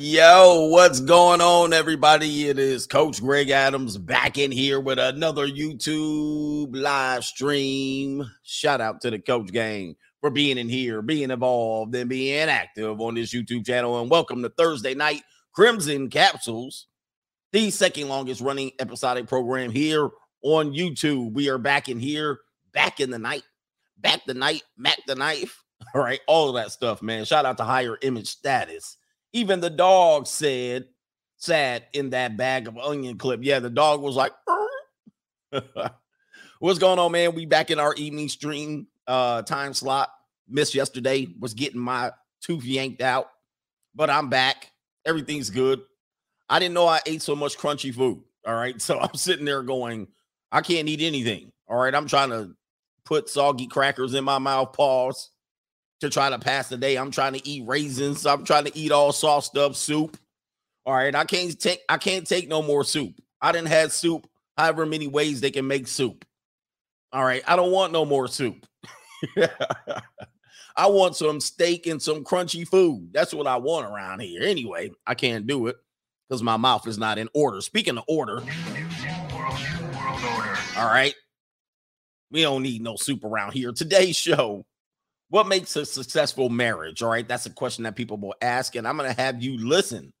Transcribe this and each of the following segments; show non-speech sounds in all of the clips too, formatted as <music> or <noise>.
Yo, what's going on, everybody? It is Coach Greg Adams back in here with another YouTube live stream. Shout out to the Coach Gang for being in here, being involved, and being active on this YouTube channel. And welcome to Thursday night Crimson Capsules, the second longest running episodic program here on YouTube. We are back in here, back in the night, back the night, Mac the knife. <laughs> All right, all of that stuff, man. Shout out to higher image status. Even the dog said, sad in that bag of onion clip. Yeah, the dog was like, <laughs> what's going on, man? We back in our evening stream uh time slot. Missed yesterday, was getting my tooth yanked out, but I'm back. Everything's good. I didn't know I ate so much crunchy food. All right. <laughs> So I'm sitting there going, I can't eat anything. All right. I'm trying to put soggy crackers in my mouth, pause to try to pass the day. I'm trying to eat raisins. I'm trying to eat all sauced up soup. All right, I can't take I can't take no more soup. I didn't have soup however many ways they can make soup. All right, I don't want no more soup. <laughs> I want some steak and some crunchy food. That's what I want around here. Anyway, I can't do it because my mouth is not in order. Speaking of order, all right, we don't need no soup around here. Today's show what makes a successful marriage? All right, that's a question that people will ask, and I'm going to have you listen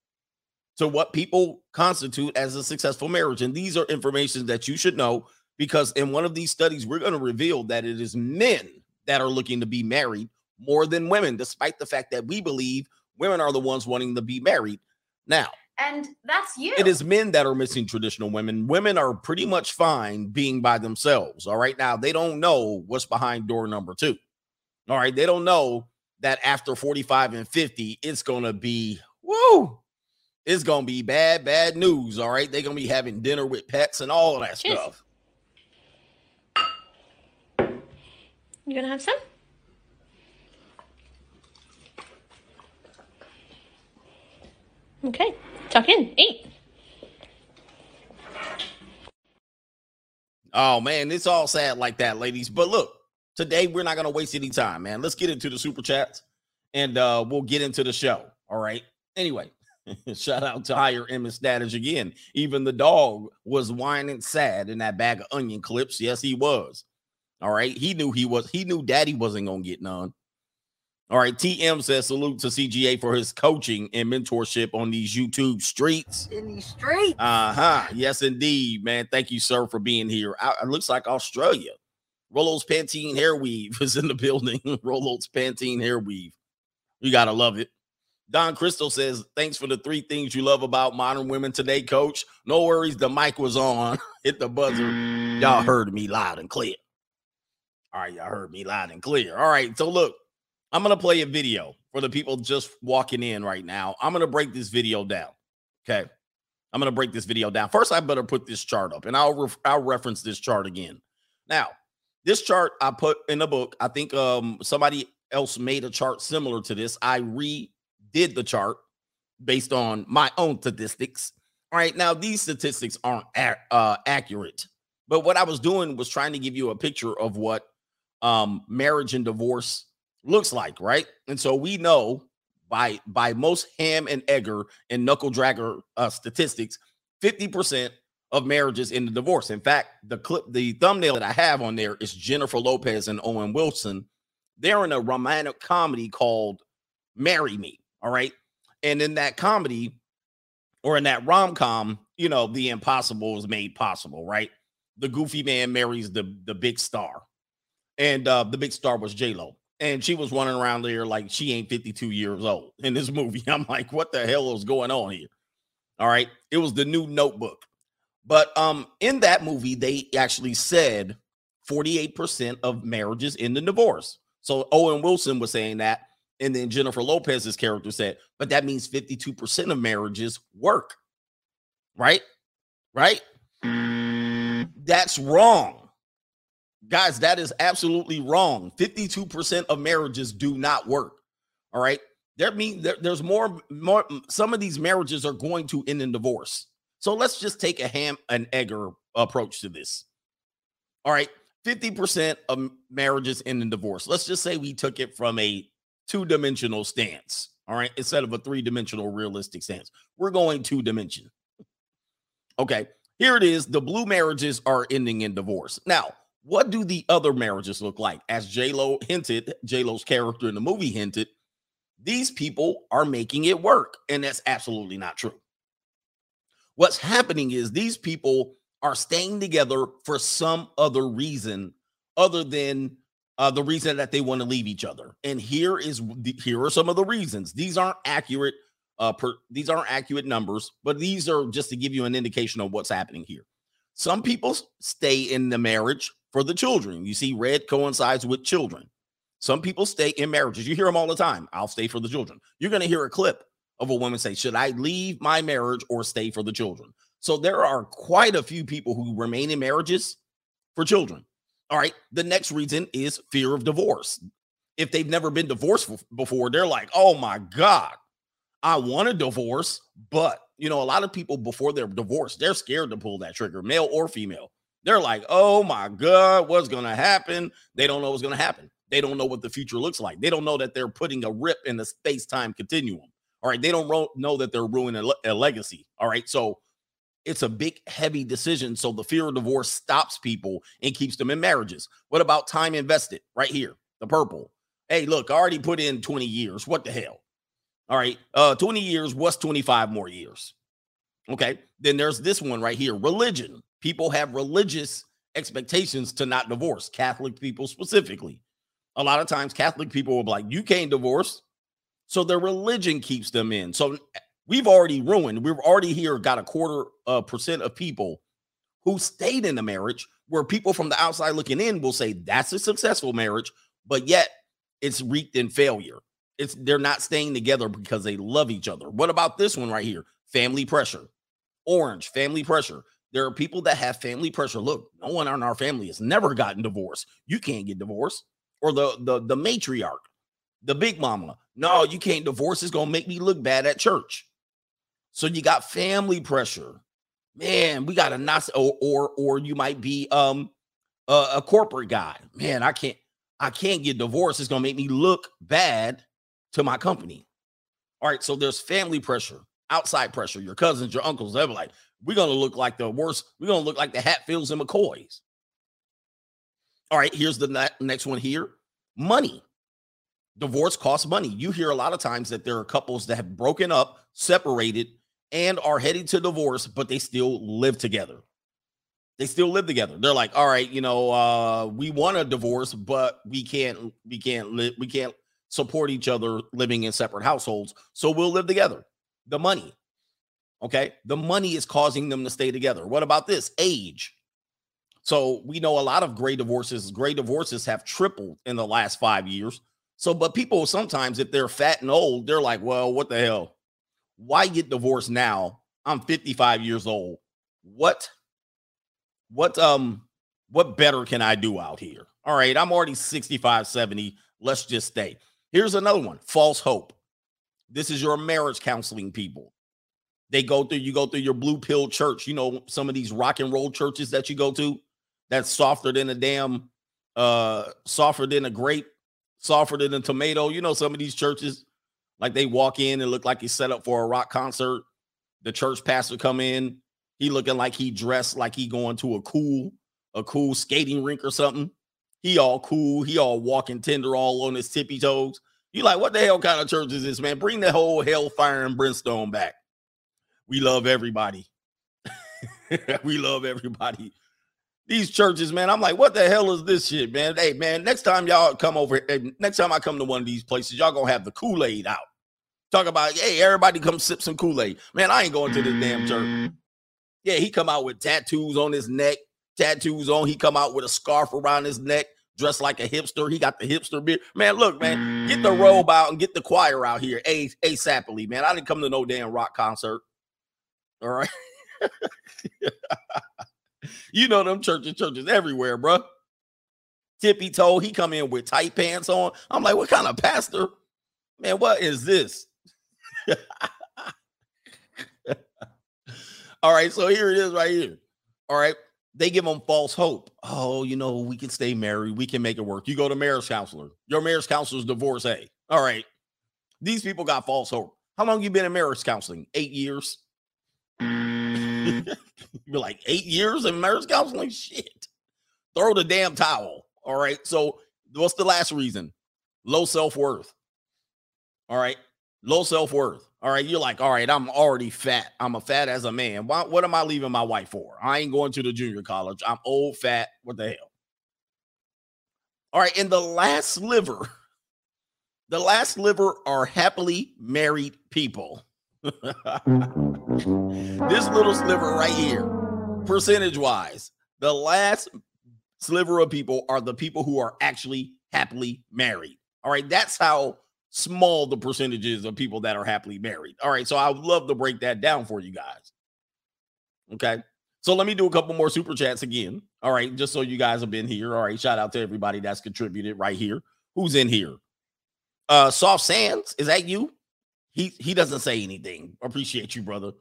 to what people constitute as a successful marriage. And these are information that you should know because in one of these studies, we're going to reveal that it is men that are looking to be married more than women, despite the fact that we believe women are the ones wanting to be married. Now, and that's you. It is men that are missing traditional women. Women are pretty much fine being by themselves. All right. Now, they don't know what's behind door number two. All right. They don't know that after 45 and 50, it's going to be, woo, it's going to be bad, bad news. All right. They're going to be having dinner with pets and all of that Cheers. stuff. You going to have some? Okay. Tuck in. Eat. Oh, man. It's all sad like that, ladies. But look, today we're not going to waste any time, man. Let's get into the super chats and uh we'll get into the show. All right. Anyway, <laughs> shout out to higher image status again. Even the dog was whining sad in that bag of onion clips. Yes, he was. All right. He knew he was, he knew daddy wasn't gonna get none. All right. TM says salute to CGA for his coaching and mentorship on these YouTube streets. In these streets. Uh-huh. Yes, indeed, man. Thank you, sir, for being here. I, it looks like Australia. Rollo's Pantene hair weave <laughs> is in the building. Rollo's Pantene hair weave. You gotta love it. Don Crystal says, Thanks for the three things you love about modern women today, coach. No worries, the mic was on. <laughs> Hit the buzzer. Y'all heard me loud and clear. All right, y'all heard me loud and clear. All right, so look, I'm gonna play a video for the people just walking in right now. I'm gonna break this video down. Okay. I'm gonna break this video down. First, I better put this chart up and I'll re- I'll reference this chart again. Now, this chart I put in the book. I think um somebody else made a chart similar to this. I redid the chart based on my own statistics. All right, now these statistics aren't uh, accurate, but what I was doing was trying to give you a picture of what um, marriage and divorce looks like, right? And so we know by by most ham and egger and knuckle dragger uh, statistics, fifty percent of marriages in the divorce. In fact, the clip, the thumbnail that I have on there is Jennifer Lopez and Owen Wilson. They're in a romantic comedy called Marry Me. All right. And in that comedy or in that rom com, you know, the impossible is made possible, right? The goofy man marries the, the big star. And uh, the big star was J Lo. And she was running around there like she ain't 52 years old in this <laughs> movie. I'm like, what the hell is going on here? All right. It was the new notebook. But um, in that movie, they actually said 48% of marriages end in divorce. So Owen Wilson was saying that. And then Jennifer Lopez's character said, but that means 52% of marriages work. Right? Right? That's wrong. Guys, that is absolutely wrong. 52% of marriages do not work. All right. There mean there, there's more more some of these marriages are going to end in divorce. So let's just take a ham and egger approach to this. All right, 50% of marriages end in divorce. Let's just say we took it from a two-dimensional stance. All right, instead of a three dimensional realistic stance, we're going two dimension. Okay, here it is. The blue marriages are ending in divorce. Now, what do the other marriages look like? As J Lo hinted, J Lo's character in the movie hinted, these people are making it work, and that's absolutely not true. What's happening is these people are staying together for some other reason other than uh, the reason that they want to leave each other. And here is here are some of the reasons. These aren't accurate. Uh, per, these aren't accurate numbers, but these are just to give you an indication of what's happening here. Some people stay in the marriage for the children. You see, red coincides with children. Some people stay in marriages. You hear them all the time. I'll stay for the children. You're going to hear a clip of a woman say, Should I leave my marriage or stay for the children? So there are quite a few people who remain in marriages for children. All right. The next reason is fear of divorce. If they've never been divorced before, they're like, oh my God, I want a divorce. But, you know, a lot of people before they're divorced, they're scared to pull that trigger, male or female. They're like, oh my God, what's going to happen? They don't know what's going to happen. They don't know what the future looks like. They don't know that they're putting a rip in the space time continuum. All right. They don't ro- know that they're ruining a, le- a legacy. All right. So, it's a big, heavy decision. So the fear of divorce stops people and keeps them in marriages. What about time invested? Right here, the purple. Hey, look, I already put in 20 years. What the hell? All right. Uh, 20 years, what's 25 more years? Okay. Then there's this one right here religion. People have religious expectations to not divorce, Catholic people specifically. A lot of times, Catholic people will be like, you can't divorce. So their religion keeps them in. So we've already ruined, we've already here got a quarter uh, percent of people who stayed in the marriage where people from the outside looking in will say that's a successful marriage, but yet it's wreaked in failure. It's they're not staying together because they love each other. What about this one right here? Family pressure. Orange, family pressure. There are people that have family pressure. Look, no one in our family has never gotten divorced. You can't get divorced. Or the the the matriarch, the big mama. No, you can't divorce. It's gonna make me look bad at church. So you got family pressure. Man, we got a not or or, or you might be um a, a corporate guy. Man, I can't I can't get divorced. It's gonna make me look bad to my company. All right, so there's family pressure, outside pressure, your cousins, your uncles, they're like, we're gonna look like the worst, we're gonna look like the Hatfields and McCoys. All right, here's the next one here money. Divorce costs money. You hear a lot of times that there are couples that have broken up, separated, and are heading to divorce, but they still live together. They still live together. They're like, all right, you know, uh, we want a divorce, but we can't, we can't live, we can't support each other living in separate households. So we'll live together. The money. Okay. The money is causing them to stay together. What about this? Age. So we know a lot of gray divorces, gray divorces have tripled in the last five years. So, but people sometimes, if they're fat and old, they're like, well, what the hell? why get divorced now? I'm 55 years old. What what um what better can I do out here? All right, I'm already 65, 70. Let's just stay. Here's another one. False hope. This is your marriage counseling people. They go through you go through your blue pill church, you know, some of these rock and roll churches that you go to that's softer than a damn uh softer than a grape, softer than a tomato. You know some of these churches like they walk in and look like he's set up for a rock concert. The church pastor come in, he looking like he dressed like he going to a cool, a cool skating rink or something. He all cool, he all walking tender, all on his tippy toes. You like, what the hell kind of church is this, man? Bring the whole hellfire and brimstone back. We love everybody. <laughs> we love everybody. These churches, man, I'm like, what the hell is this shit, man? Hey, man, next time y'all come over, next time I come to one of these places, y'all gonna have the Kool Aid out. Talk about, hey, everybody come sip some Kool-Aid. Man, I ain't going to this damn church. Mm. Yeah, he come out with tattoos on his neck, tattoos on. He come out with a scarf around his neck, dressed like a hipster. He got the hipster beard. Man, look, man, get the mm. robe out and get the choir out here. A ASAPly, man. I didn't come to no damn rock concert. All right. <laughs> you know them churches, churches everywhere, bro. Tippy toe. He come in with tight pants on. I'm like, what kind of pastor? Man, what is this? <laughs> All right, so here it is right here. All right, they give them false hope. Oh, you know, we can stay married, we can make it work. You go to marriage counselor, your marriage counselor's divorce. divorcee. All right, These people got false hope. How long you been in marriage counseling? Eight years. <laughs> You're like eight years in marriage counseling? Shit. Throw the damn towel. All right. So what's the last reason? Low self-worth. All right. Low self-worth. All right. You're like, all right, I'm already fat. I'm a fat as a man. Why, what am I leaving my wife for? I ain't going to the junior college. I'm old, fat. What the hell? All right. And the last sliver, <laughs> the last sliver are happily married people. <laughs> Mm-hmm. This little sliver right here, percentage wise, the last sliver of people are the people who are actually happily married. All right. That's how small the percentages of people that are happily married. All right. So I would love to break that down for you guys. Okay. So let me do a couple more super chats again. All right. Just so you guys have been here. All right. Shout out to everybody that's contributed right here. Who's in here? Uh Soft Sands, is that you? He he doesn't say anything. Appreciate you, brother.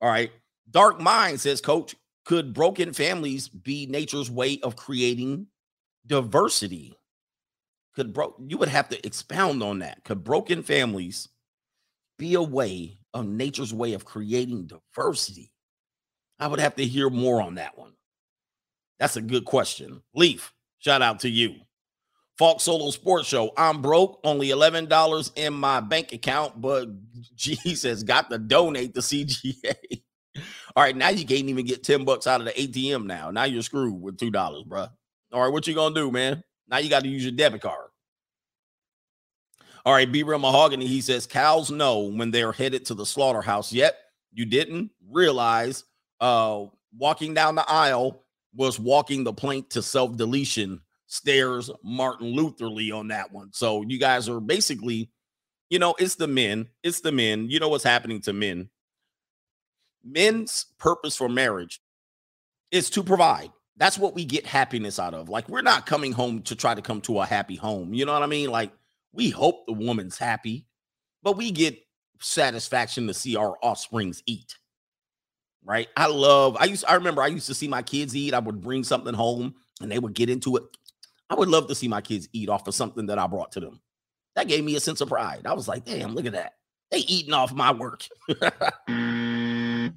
All right. Dark Mind says, Coach, could broken families be nature's way of creating diversity? Could bro you would have to expound on that. Could broken families be a way of nature's way of creating diversity? I would have to hear more on that one. That's a good question. Leaf, shout out to you. Falk Solo Sports Show. I'm broke, only $11 in my bank account, but <laughs> Jesus got to donate the CGA. <laughs> All right, now you can't even get 10 bucks out of the ATM now. Now you're screwed with $2, bro. All right, what you gonna do, man? Now you got to use your debit card. All right, B Real Mahogany, he says cows know when they're headed to the slaughterhouse. Yet you didn't realize uh walking down the aisle was walking the plank to self-deletion stairs Martin Luther Lee on that one. So you guys are basically, you know, it's the men, it's the men. You know what's happening to men. Men's purpose for marriage is to provide. That's what we get happiness out of. Like we're not coming home to try to come to a happy home. You know what I mean? Like we hope the woman's happy, but we get satisfaction to see our offsprings eat. Right? I love I used I remember I used to see my kids eat. I would bring something home and they would get into it. I would love to see my kids eat off of something that I brought to them. That gave me a sense of pride. I was like, damn, look at that. They eating off my work. Mm.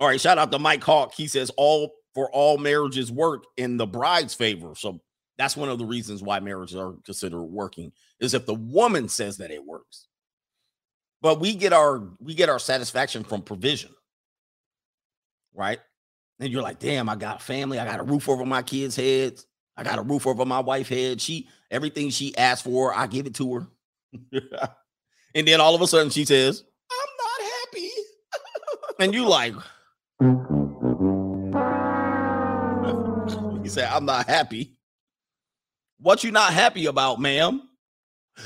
all right, shout out to Mike Hawk. He says all for all marriages work in the bride's favor. So that's one of the reasons why marriages are considered working is if the woman says that it works. But we get our we get our satisfaction from provision. Right? And you're like, damn, I got a family, I got a roof over my kids' heads. I got a roof over my wife's head. She everything she asked for, I give it to her. <laughs> and then all of a sudden she says, I'm not happy. <laughs> and you like <laughs> you say, I'm not happy. What you not happy about, ma'am?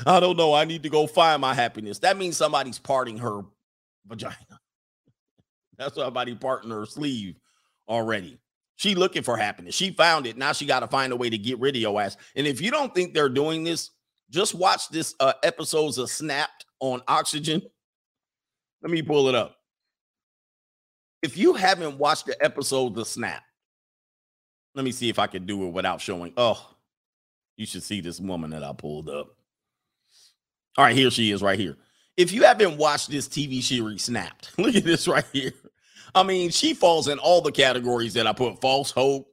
I don't know. I need to go find my happiness. That means somebody's parting her vagina. That's somebody parting her sleeve already. She looking for happiness. She found it. Now she got to find a way to get rid of your ass. And if you don't think they're doing this, just watch this uh, episodes of Snapped on Oxygen. Let me pull it up. If you haven't watched the episode of Snap, let me see if I can do it without showing. Oh, you should see this woman that I pulled up. All right, here she is right here. If you haven't watched this TV series Snapped, <laughs> look at this right here. I mean, she falls in all the categories that I put false hope,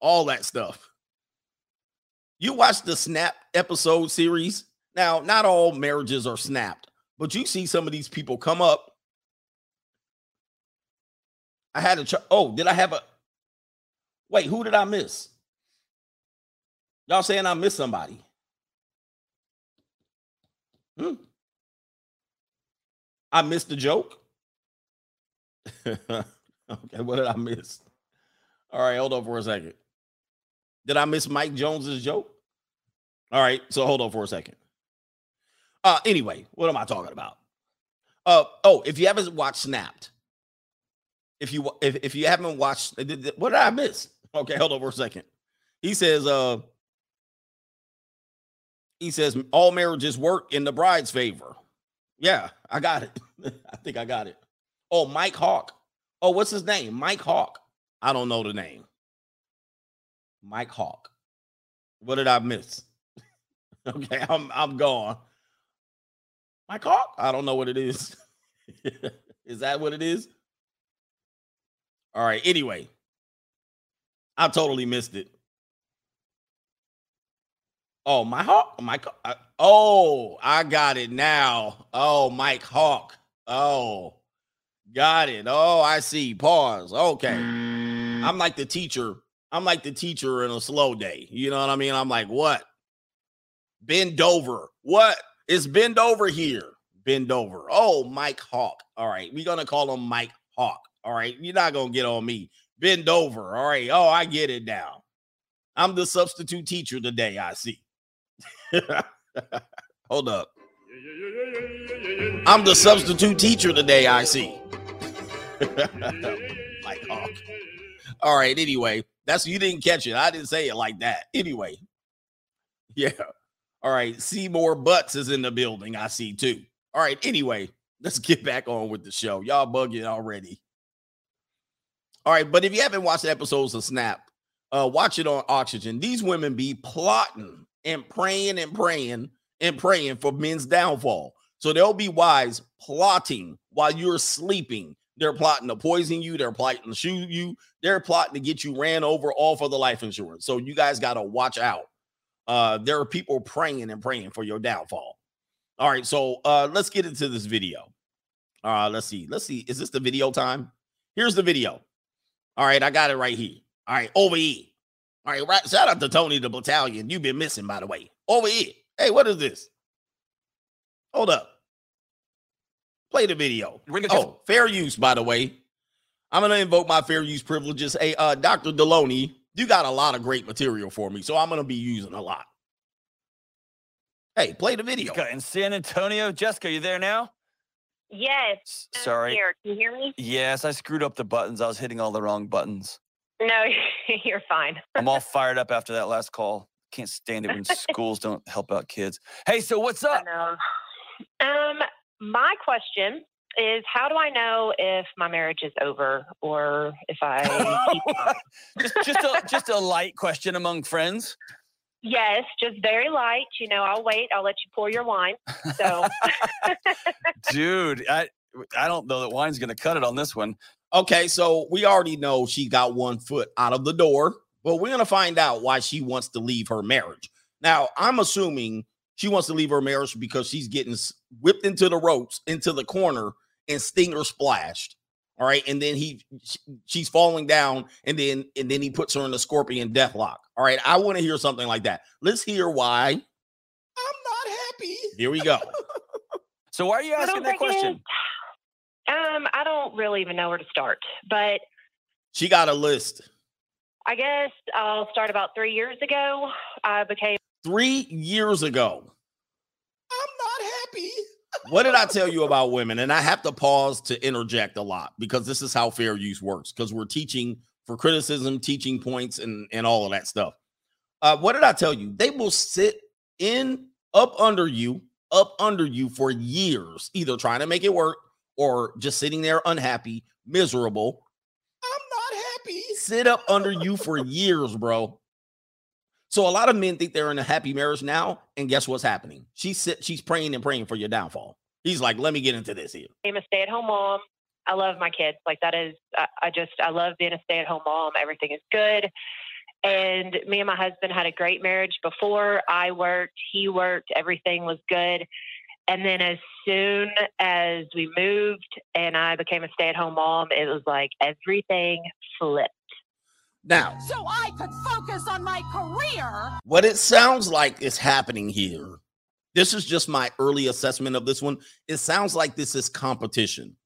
all that stuff. You watch the Snap episode series. Now, not all marriages are snapped, but you see some of these people come up. I had a, ch- oh, did I have a, wait, who did I miss? Y'all saying I missed somebody? Hmm. I missed the joke. <laughs> okay, what did I miss? All right, hold on for a second. Did I miss Mike Jones's joke? All right, so hold on for a second. Uh anyway, what am I talking about? Uh oh, if you haven't watched Snapped, if you if, if you haven't watched what did I miss? Okay, hold on for a second. He says uh he says all marriages work in the bride's favor. Yeah, I got it. <laughs> I think I got it. Oh, Mike Hawk. Oh, what's his name? Mike Hawk. I don't know the name. Mike Hawk. What did I miss? <laughs> okay, I'm I'm gone. Mike Hawk? I don't know what it is. <laughs> is that what it is? All right. Anyway, I totally missed it. Oh, my Hawk, Mike. Uh, oh, I got it now. Oh, Mike Hawk. Oh, got it. Oh, I see. Pause. Okay. Mm. I'm like the teacher. I'm like the teacher in a slow day. You know what I mean? I'm like, what? Bend over. What? It's bend over here. Bend over. Oh, Mike Hawk. All right. We're gonna call him Mike Hawk. All right. You're not gonna get on me. Bend over. All right. Oh, I get it now. I'm the substitute teacher today. I see. <laughs> Hold up. I'm the substitute teacher today. I see. <laughs> Mike Hawk. All right. Anyway, that's you didn't catch it. I didn't say it like that. Anyway, yeah. All right. Seymour Butts is in the building. I see too. All right. Anyway, let's get back on with the show. Y'all bugging already. All right. But if you haven't watched episodes of Snap, uh, watch it on Oxygen. These women be plotting and praying and praying and praying for men's downfall. So they'll be wise plotting while you're sleeping. They're plotting to poison you. They're plotting to shoot you. They're plotting to get you ran over all for the life insurance. So you guys got to watch out. Uh, there are people praying and praying for your downfall. All right, so uh, let's get into this video. Uh, let's see. Let's see. Is this the video time? Here's the video. All right, I got it right here. All right, over here. All right, right. Shout out to Tony the Battalion. You've been missing, by the way. Over here. Hey, what is this? Hold up. Play the video. Oh, fair use, by the way. I'm gonna invoke my fair use privileges. Hey, uh, Dr. Delony, you got a lot of great material for me, so I'm gonna be using a lot. Hey, play the video. Jessica in San Antonio. Jessica, you there now? Yes. S- I'm Sorry. Here. Can you hear me? Yes, I screwed up the buttons. I was hitting all the wrong buttons. No, <laughs> you're fine. I'm all <laughs> fired up after that last call. Can't stand it when <laughs> schools don't help out kids. Hey, so what's I up? know. Um, my question is, how do I know if my marriage is over or if I <laughs> just just a just a light question among friends. Yes, just very light. You know, I'll wait. I'll let you pour your wine. So, <laughs> Dude, I I don't know that wine's gonna cut it on this one. Okay, so we already know she got one foot out of the door, but we're gonna find out why she wants to leave her marriage. Now, I'm assuming she wants to leave her marriage because she's getting whipped into the ropes, into the corner, and Stinger splashed. All right, and then he, she's falling down, and then and then he puts her in the scorpion death lock. All right, I want to hear something like that. Let's hear why. I'm not happy. Here we go. <laughs> So why are you asking that question? Um, I don't really even know where to start, but She got a list. I guess I'll start about three years ago. I became three years ago. I'm not happy. what did I tell you <laughs> about women? And I have to pause to interject a lot because this is how fair use works because we're teaching for criticism, teaching points, and, and all of that stuff. Uh, what did I tell you? They will sit in up under you, up under you for years, either trying to make it work or just sitting there unhappy, miserable. I'm not happy. Sit up under you for <laughs> years, bro. So a lot of men think they're in a happy marriage now, and guess what's happening? She's she's praying and praying for your downfall. He's like, let me get into this here. I'm a stay-at-home mom. I love my kids. Like that is, I, I just, I love being a stay-at-home mom. Everything is good. And me and my husband had a great marriage before I worked. He worked. Everything was good. And then as soon as we moved and I became a stay-at-home mom, it was like everything flipped. Now, so I could focus on my career. what it sounds like is happening here. This is just my early assessment of this one. It sounds like this is competition.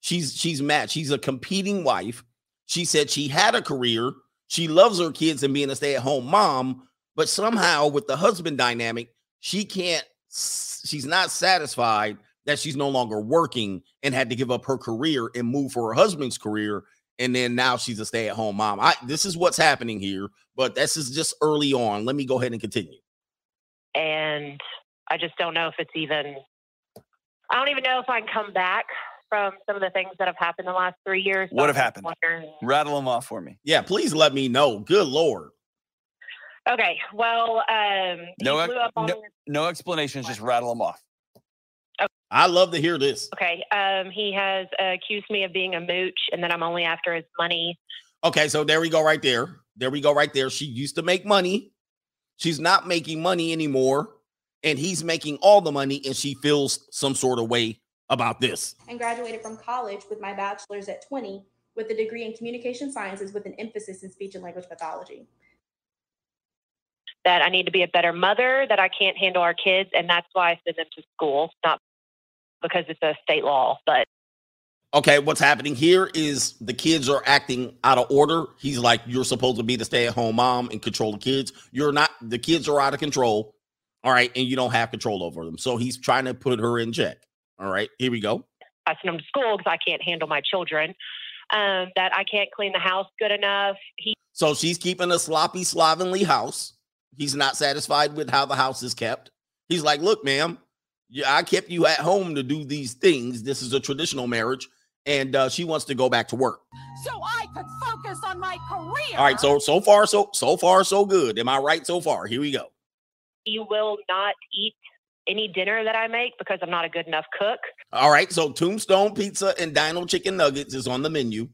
She's she's mad. She's a competing wife. She said she had a career. She loves her kids and being a stay-at-home mom, but somehow with the husband dynamic, she can't she's not satisfied that she's no longer working and had to give up her career and move for her husband's career and then now she's a stay-at-home mom. I this is what's happening here, but this is just early on. Let me go ahead and continue. And I just don't know if it's even, I don't even know if I can come back from some of the things that have happened the last three years. What have happened? wondering- Rattle them off for me. Yeah, please let me know. Good lord. Okay. Well, um, No he blew up on No explanations, just rattle them off. I love to hear this. Okay. Um, he has uh, accused me of being a mooch and that I'm only after his money. Okay, so there we go right there. There we go right there. She used to make money. She's not making money anymore. And he's making all the money, and she feels some sort of way about this. and graduated from college with my bachelor's at 20 with a degree in communication sciences with an emphasis in speech and language pathology. That I need to be a better mother, that I can't handle our kids, and that's why I send them to school, not because it's a state law, but Okay, what's happening here is the kids are acting out of order. He's like, You're supposed to be the stay at home mom and control the kids. You're not, the kids are out of control. All right, and you don't have control over them. So he's trying to put her in check. All right, here we go. I send them to school because I can't handle my children. Um, that I can't clean the house good enough. He So she's keeping a sloppy, slovenly house. He's not satisfied with how the house is kept. He's like, look, ma'am, yeah, I kept you at home to do these things. This is a traditional marriage, and uh, she wants to go back to work. So I could focus on my career. All right, so so far, so so far, so good. Am I right so far? Here we go. you will not eat any dinner that I make because I'm not a good enough cook. All right, so Tombstone Pizza and Dino Chicken Nuggets is on the menu.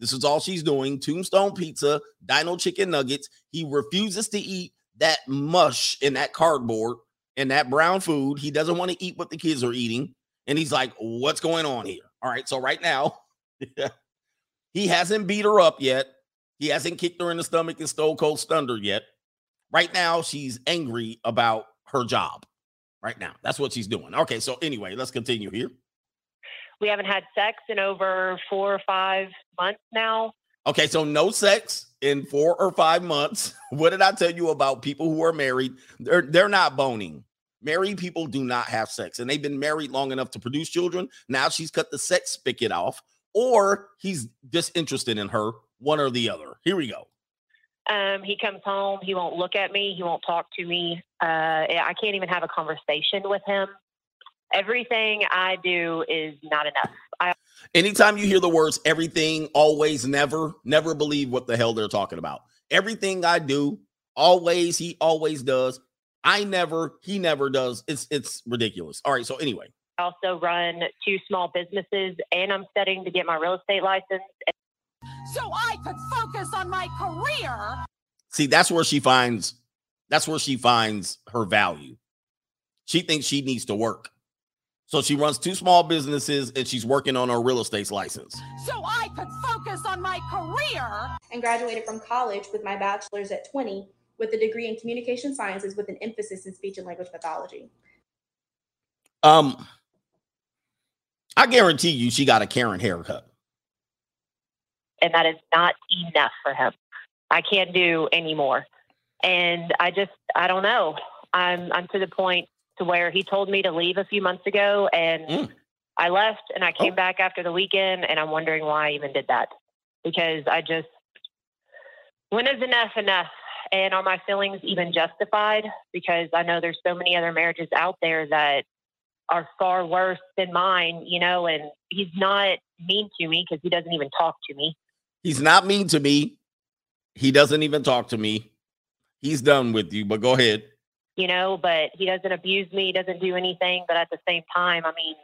This is all she's doing. Tombstone Pizza, Dino Chicken Nuggets. He refuses to eat that mush in that cardboard and that brown food. He doesn't want to eat what the kids are eating. And he's like, what's going on here? All right, so right now, <laughs> he hasn't beat her up yet. He hasn't kicked her in the stomach and Stone Cold stunned her yet. Right now, she's angry about her job. Right now, that's what she's doing. Okay, so anyway, let's continue here. We haven't had sex in over four or five months now. Okay, so no sex in four or five months. <laughs> What did I tell you about people who are married? They're they're not boning. Married people do not have sex, and they've been married long enough to produce children. Now she's cut the sex spigot off, or he's disinterested in her, one or the other. Here we go. Um, he comes home, he won't look at me, he won't talk to me. Uh, I can't even have a conversation with him. Everything I do is not enough. I Anytime you hear the words everything, always, never, never believe what the hell they're talking about. Everything I do, always, he always does. I never, he never does. It's it's ridiculous. All right. So anyway, I also run two small businesses, and I'm studying to get my real estate license. So I could focus on my career. see, that's where she finds that's where she finds her value. She thinks she needs to work. So she runs two small businesses and she's working on her real estate license. So I could focus on my career. and graduated from college with my bachelor's at 20 with a degree in communication sciences with an emphasis in speech and language pathology. Um I guarantee you she got a Karen haircut. and that is not enough for him. I can't do anymore. And I just I don't know. I'm I'm to the point to where he told me to leave a few months ago and Mm. I left and I came Oh. back after the weekend and I'm wondering why I even did that. Because I just when is enough enough? And are my feelings even justified? Because I know there's so many other marriages out there that are far worse than mine, you know, and he's not mean to me because he doesn't even talk to me. He's not mean to me. He doesn't even talk to me. He's done with you, but go ahead. you know, but he doesn't abuse me, he doesn't do anything. But at the same time, I mean,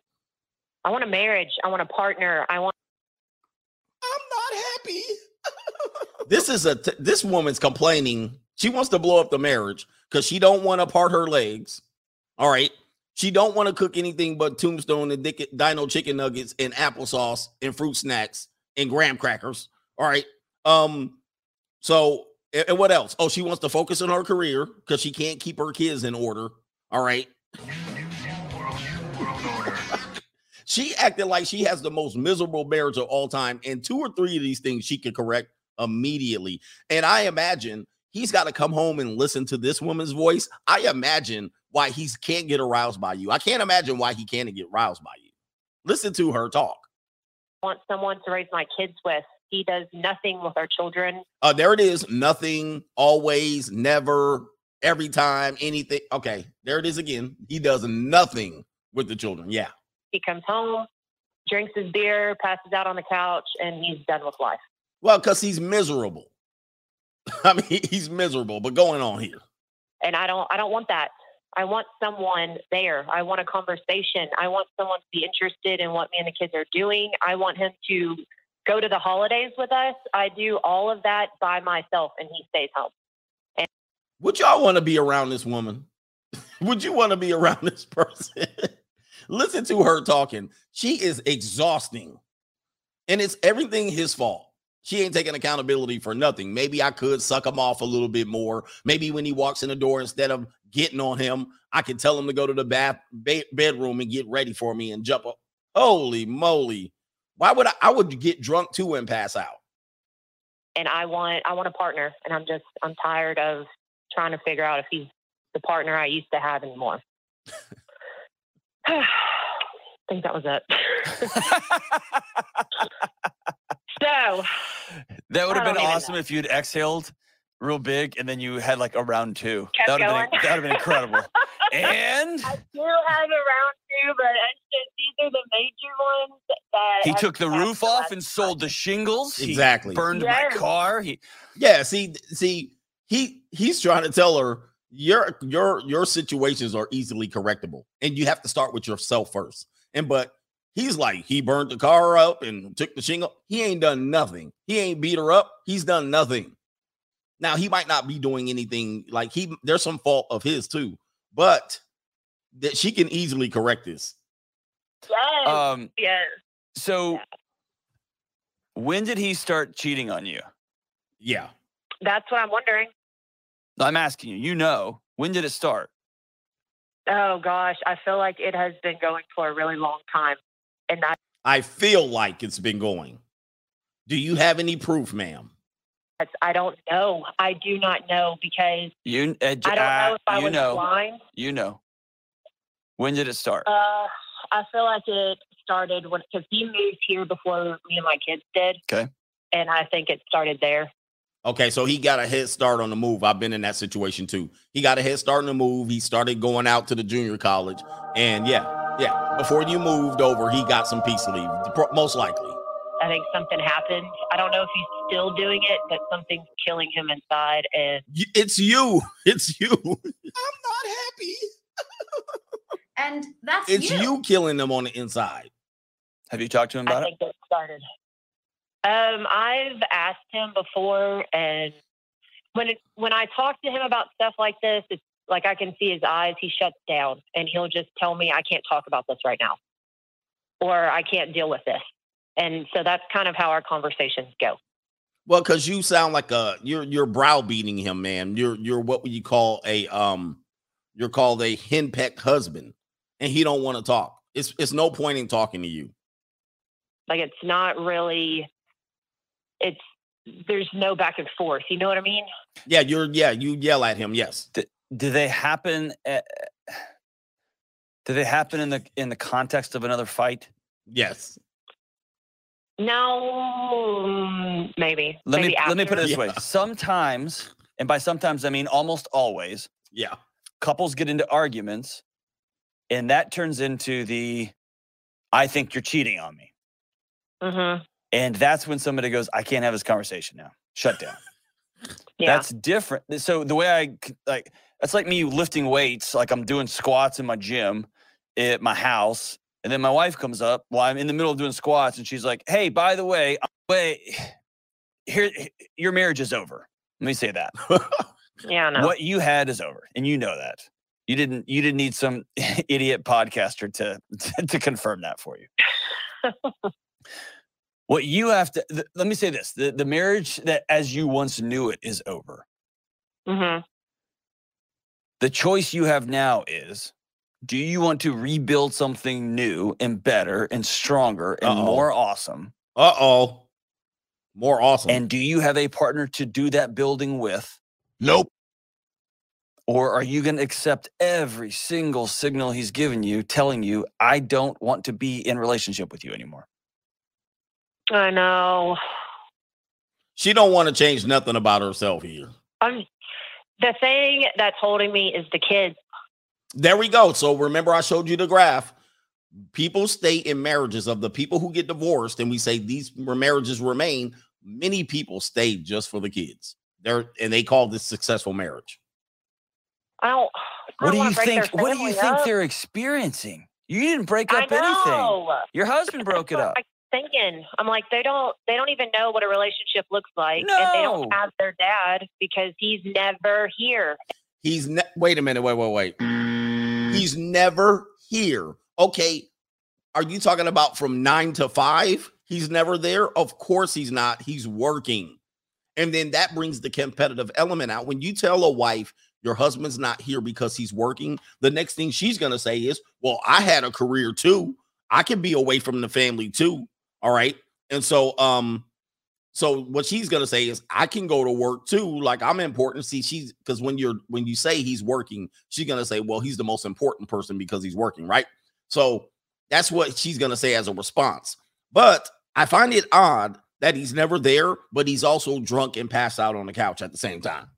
I want a marriage, I want a partner, I want. I'm not happy. <laughs> this is a t- this woman's complaining. She wants to blow up the marriage because she don't want to part her legs. All right. She don't want to cook anything but tombstone and dick- dino chicken nuggets and applesauce and fruit snacks and graham crackers. All right. Um, so and, and what else? Oh, she wants to focus on her career because she can't keep her kids in order. All right. <laughs> she acted like she has the most miserable marriage of all time, and two or three of these things she could correct immediately. And I imagine he's got to come home and listen to this woman's voice. I imagine why he can't get aroused by you. I can't imagine why he can't get aroused by you. Listen to her talk. want someone to raise my kids with. He does nothing with our children. Uh, there it is. Nothing, always, never, every time, anything. Okay, there it is again. He does nothing with the children. Yeah. He comes home, drinks his beer, passes out on the couch, and he's done with life. Well, because he's miserable. <laughs> I mean, he's miserable, but going on here. And I don't, I don't want that. I want someone there. I want a conversation. I want someone to be interested in what me and the kids are doing. I want him to go to the holidays with us. I do all of that by myself and he stays home. And- Would y'all want to be around this woman? <laughs> Would you want to be around this person? <laughs> Listen to her talking. She is exhausting. And it's everything his fault. She ain't taking accountability for nothing. Maybe I could suck him off a little bit more. Maybe when he walks in the door, instead of getting on him, I can tell him to go to the bath ba- bedroom and get ready for me and jump up. Holy moly. Why would I? I would get drunk too and pass out. And I want I want a partner and I'm just I'm tired of trying to figure out if he's the partner I used to have anymore. <sighs> I think that was it. <laughs> <laughs> <laughs> so That would have been don't even awesome if you'd exhaled real big and then you had like a round two. Kept That would have been that would have been incredible. <laughs> and I do have a round two, but it's just these are the major ones that he have took the passed roof off last and sold the shingles. He Exactly. burned Yes. my car. He Yeah, see, see, he he's trying to tell her your your your situations are easily correctable, and you have to start with yourself first. And but he's like, he burned the car up and took the shingle. He ain't done nothing. He ain't beat her up. He's done nothing. Now he might not be doing anything like he. There's some fault of his too, but that she can easily correct this. Yes. um yes. so when did he start cheating on you? Yeah, That's what I'm wondering. I'm asking you. You know. When did it start? Oh gosh, I feel like it has been going for a really long time. And that I feel like it's been going. Do you have any proof, ma'am? I don't know. I do not know because You uh, I don't know if I you was know. blind. You know. When did it start? Uh, I feel like it started when because he moved here before me and my kids did. Okay. And I think it started there. Okay, so he got a head start on the move. I've been in that situation too. He got a head start on the move. He started going out to the junior college, and yeah, yeah. Before you moved over, he got some peace leave, most likely. I think something happened. I don't know if he's still doing it, but something's killing him inside. And It's you. <laughs> It's you. I'm not happy. <laughs> And that's It's you killing them on the inside. Have you talked to him I about it? think it started. Um, I've asked him before, and when it, when I talk to him about stuff like this, it's like I can see his eyes. He shuts down, and he'll just tell me, "I can't talk about this right now," or "I can't deal with this." And so that's kind of how our conversations go. Well, because you sound like a you're you're browbeating him, man. You're you're what would you call a um you're called a henpecked husband, and he don't want to talk. It's it's no point in talking to you. Like it's not really. It's there's no back and forth. You know what I mean? Yeah, you're yeah, you yell at him, yes. Do they happen? At, do they happen in the in the context of another fight? Yes. No, maybe. Let maybe me let me put it after. this way. Sometimes, and by sometimes I mean almost always, Yeah. couples get into arguments, and that turns into the "I think you're cheating on me," Mhm. and that's when somebody goes, "I can't have this conversation now. Shut down." <laughs> Yeah. That's different. So the way i like that's like me lifting weights, like I'm doing squats in my gym at my house, and then my wife comes up while I'm in the middle of doing squats, and she's like, "Hey, by the way, <sighs> wait, here, your marriage is over." Let me say that. <laughs> yeah. No. What you had is over, and you know that. You didn't. You didn't need some <laughs> idiot podcaster to <laughs> to confirm that for you. what you have to. th- let me say this: the the marriage that as you once knew it is over. hmm The choice you have now is do you want to rebuild something new and better and stronger and Uh-oh. more awesome? Uh-oh. More awesome. And do you have a partner to do that building with? nope. Or are you going to accept every single signal he's given you telling you, I don't want to be in relationship with you anymore? I know. She don't want to change nothing about herself here. I'm the thing that's holding me is the kids. There we go. So remember, I showed you the graph. People stay in marriages of the people who get divorced, and we say these marriages remain. Many people stay just for the kids. They're and they call this successful marriage. I don't. What do wanna you think? What do you family think they're experiencing? You didn't break up anything. Your husband broke it up. <laughs> I'm thinking. I'm like, they don't they don't even know what a relationship looks like. And they don't have their dad because he's never here. He's ne- wait a minute, wait, wait, wait. He's never here. Okay. Are you talking about from nine to five? He's never there. Of course he's not. He's working. And then that brings the competitive element out. When you tell a wife your husband's not here because he's working, the next thing she's going to say is, Well, I had a career too. I can be away from the family too. All right. And so, um, so what she's gonna say is, I can go to work too. Like I'm important. See, she's because when you're when you say he's working, she's gonna say, well, he's the most important person because he's working, right? So that's what she's gonna say as a response. But I find it odd that he's never there, but he's also drunk and passed out on the couch at the same time.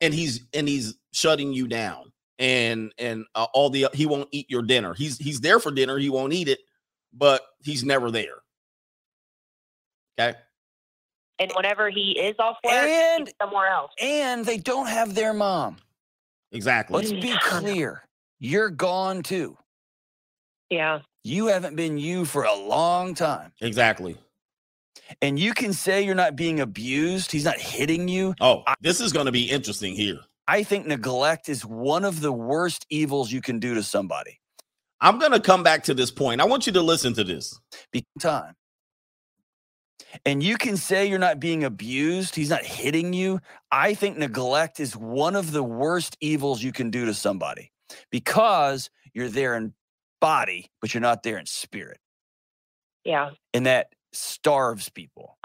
And he's and he's shutting you down. And and uh, all the he won't eat your dinner. He's he's there for dinner. He won't eat it, but he's never there. Okay. And whenever he is off work, And- he's somewhere else. And they don't have their mom. Exactly. Let's be clear. You're gone too. Yeah. You haven't been you for a long time. Exactly. And you can say you're not being abused. He's not hitting you. Oh, this is going to be interesting here. I think neglect is one of the worst evils you can do to somebody. I'm going to come back to this point. I want you to listen to this. Be time. And you can say you're not being abused. He's not hitting you. I think neglect is one of the worst evils you can do to somebody because you're there in body, but you're not there in spirit. Yeah. And that starves people.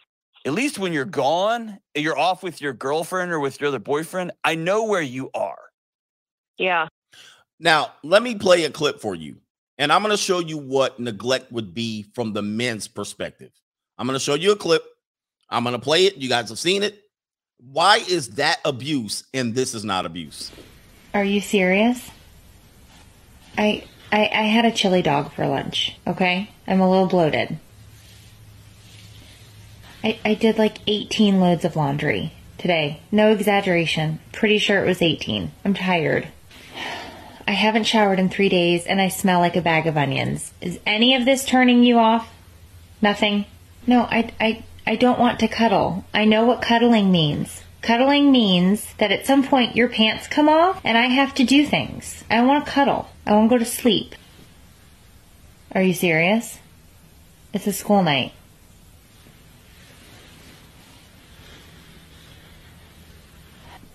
At least when you're gone, you're off with your girlfriend or with your other boyfriend. I know where you are. Yeah. Now, let me play a clip for you. And I'm going to show you what neglect would be from the men's perspective. I'm going to show you a clip. I'm going to play it. You guys have seen it. Why is that abuse and this is not abuse? Are you serious? I, I I had a chili dog for lunch, okay? I'm a little bloated. I I did like 18 loads of laundry today. No exaggeration. Pretty sure it was 18. I'm tired. I haven't showered in 3 days and I smell like a bag of onions. Is any of this turning you off? Nothing. No, I I I don't want to cuddle. I know what cuddling means. Cuddling means that at some point your pants come off and I have to do things. I want to cuddle. I want to go to sleep. Are you serious? It's a school night.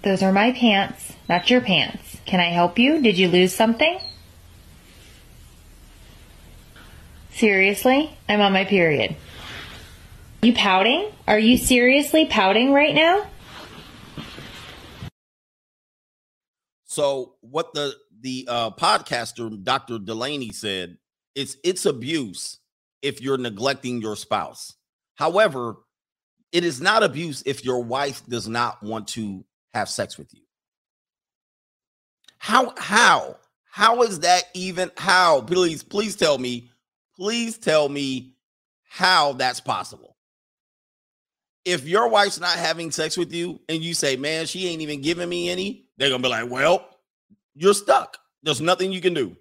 Those are my pants, not your pants. Can I help you? Did you lose something? Seriously? I'm on my period. You pouting? Are you seriously pouting right now? So what the the uh, podcaster Dr. Delony said it's it's abuse if you're neglecting your spouse. However, it is not abuse if your wife does not want to have sex with you. How how how is that even how? Please please tell me. Please tell me how that's possible. If your wife's not having sex with you and you say, "Man, she ain't even giving me any," they're going to be like, "Well, you're stuck. There's nothing you can do."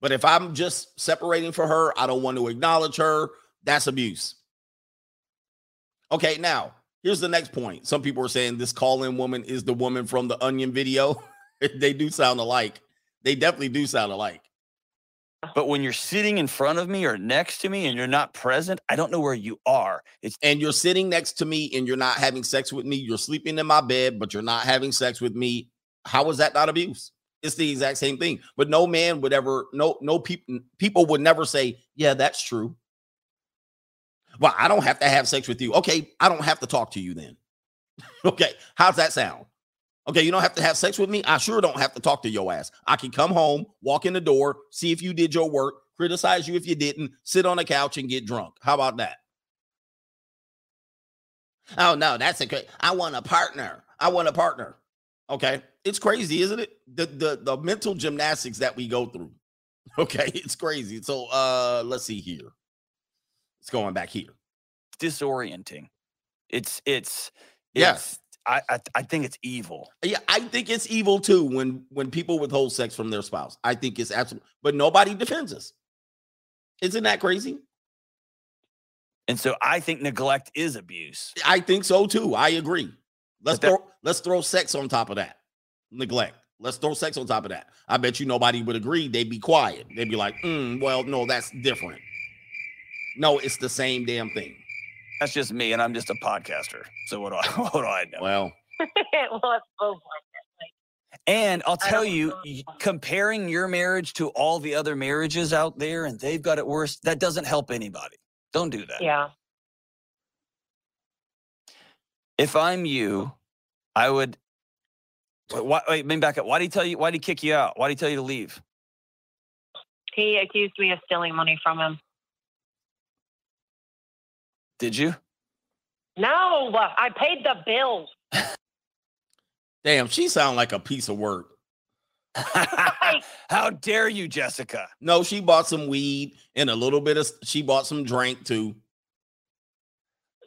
But if I'm just separating for her, I don't want to acknowledge her, that's abuse. Okay, now here's the next point. Some people are saying this call in woman is the woman from the onion video. <laughs> they do sound alike. They definitely do sound alike. But when you're sitting in front of me or next to me and you're not present, I don't know where you are. It's And you're sitting next to me and you're not having sex with me. You're sleeping in my bed, but you're not having sex with me. How is that not abuse? It's the exact same thing. But no man would ever, no, no people, people would never say, Yeah, that's true. Well, I don't have to have sex with you. Okay, I don't have to talk to you then. <laughs> okay, how's that sound? Okay, you don't have to have sex with me. I sure don't have to talk to your ass. I can come home, walk in the door, see if you did your work, criticize you if you didn't, sit on the couch and get drunk. How about that? Oh no, that's a. I want a partner. I want a partner. Okay, it's crazy, isn't it? The the the mental gymnastics that we go through. <laughs> Okay, it's crazy. So uh let's see here. It's going back here. disorienting. It's it's it's I, I I think it's evil. Yeah, I think it's evil too when when people withhold sex from their spouse. I think it's absolute, but nobody defends us. Isn't that crazy? And so I think neglect is abuse. I think so too. I agree. Let's that- throw let's throw sex on top of that. Neglect. Let's throw sex on top of that. I bet you nobody would agree. They'd be quiet. They'd be like, "Mm, "Well, no, that's different." No, it's the same damn thing. That's just me, and I'm just a podcaster. So what do I <laughs> what do I know? Well, <laughs> well, it's both And I'll tell you, comparing your marriage to all the other marriages out there, and they've got it worse. That doesn't help anybody. Don't do that. that. Yeah. If I'm you, I would. Wait, why, wait, let me back up. Why did he tell you? Why did he kick you out? Why did he tell you to leave? He accused me of stealing money from him. Did you? No, uh, I paid the bills. <laughs> damn, she sound like a piece of work. <laughs> How dare you, Jessica? No, she bought some weed and a little bit of she bought some drink too.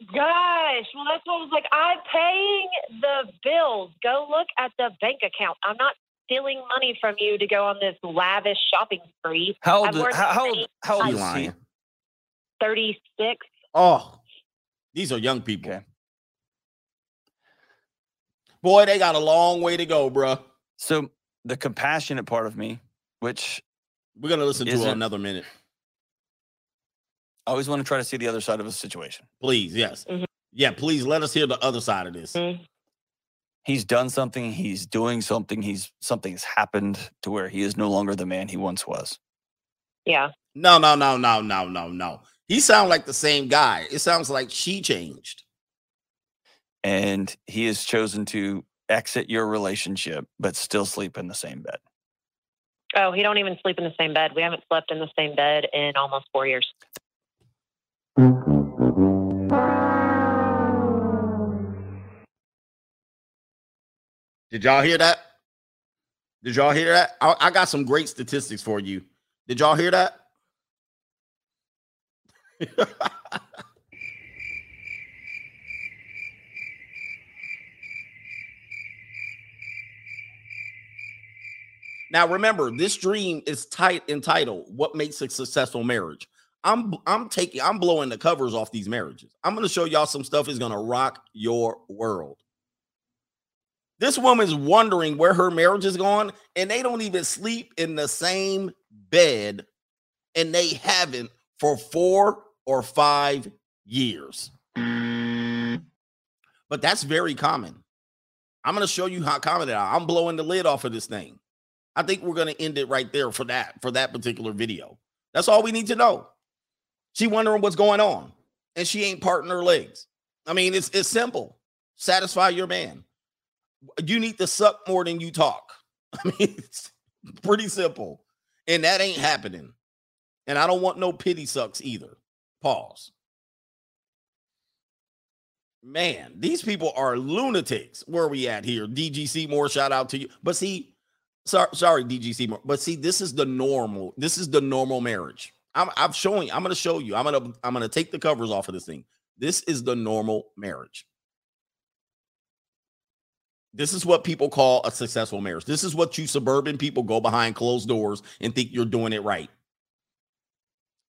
Gosh, well, that's what I was like. I'm paying the bills. Go look at the bank account. I'm not stealing money from you to go on this lavish shopping spree. How old? worked How, how old? How old She is he? lying. 36. Oh, these are young people. Okay. Boy, they got a long way to go, bruh. So the compassionate part of me, which We're gonna listen to another minute, I always want to try to see the other side of a situation. please. Yes, Mhm. yeah. Please let us hear the other side of this. Mhm. He's done something. He's doing something. He's something has happened to where he is no longer the man he once was. Yeah. No, no, no, no, no, no, no. He sounds like the same guy. It sounds like she changed. and he has chosen to exit your relationship but still sleep in the same bed Oh, he don't even sleep in the same bed. We haven't slept in the same bed in almost four years. Did y'all hear that? Did y'all hear that? I, I got some great statistics for you. Did y'all hear that? <laughs> now remember, this dream is tight entitled "What Makes a Successful Marriage." I'm I'm taking I'm blowing the covers off these marriages. I'm to show y'all some stuff is to rock your world. This woman's wondering where her marriage is going, and they don't even sleep in the same bed, and they haven't for four or five years. But that's very common. I'm going to show you how common it is. I'm blowing the lid off of this thing. I think we're going to end it right there for that for that particular video. That's all we need to know. She wondering what's going on, and she ain't parting her legs. I mean, it's it's simple. Satisfy your man. You need to suck more than you talk. <laughs> I mean, it's pretty simple, and that ain't happening. And I don't want no pity sucks either. Pause. Man, these people are lunatics. Where are we at here? DGC more shout out to you. But see, sorry, sorry, DGC more. But see, this is the normal. This is the normal marriage. I'm I'm showing, I'm gonna show you. I'm gonna I'm gonna take the covers off of this thing. This is the normal marriage. This is what people call a successful marriage. This is what you suburban people go behind closed doors and think you're doing it right.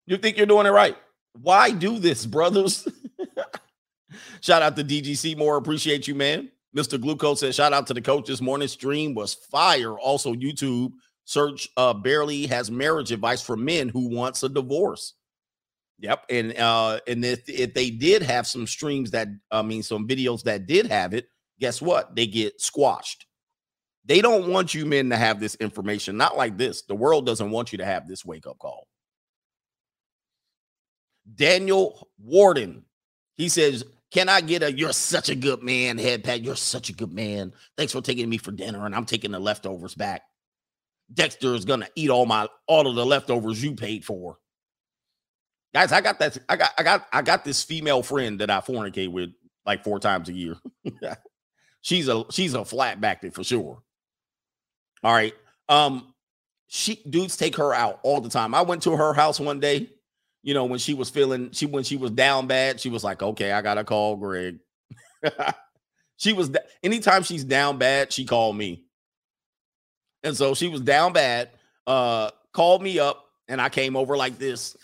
You think you're doing it right. Why do this, brothers? <laughs> shout out to DGC More. Appreciate you, man. Mr. Glucose said, shout out to the coach. This morning stream was fire. Also, YouTube search uh barely has marriage advice for men who wants a divorce. Yep. And uh, and if, if they did have some streams that I mean some videos that did have it, guess what? They get squashed. They don't want you men to have this information, not like this. The world doesn't want you to have this wake up call. Daniel Warden, he says, Can I get a you're such a good man head pat? You're such a good man. Thanks for taking me for dinner, and I'm taking the leftovers back. Dexter is gonna eat all my all of the leftovers you paid for. Guys, I got that. I got I got I got this female friend that I fornicate with like four times a year. <laughs> she's a she's a flat backed for sure. All right. Um, she dudes take her out all the time. I went to her house one day, you know, when she was feeling she when she was down bad, she was like, okay, I gotta call Greg. <laughs> she was anytime she's down bad, she called me. And so she was down bad, uh, called me up, and I came over like this.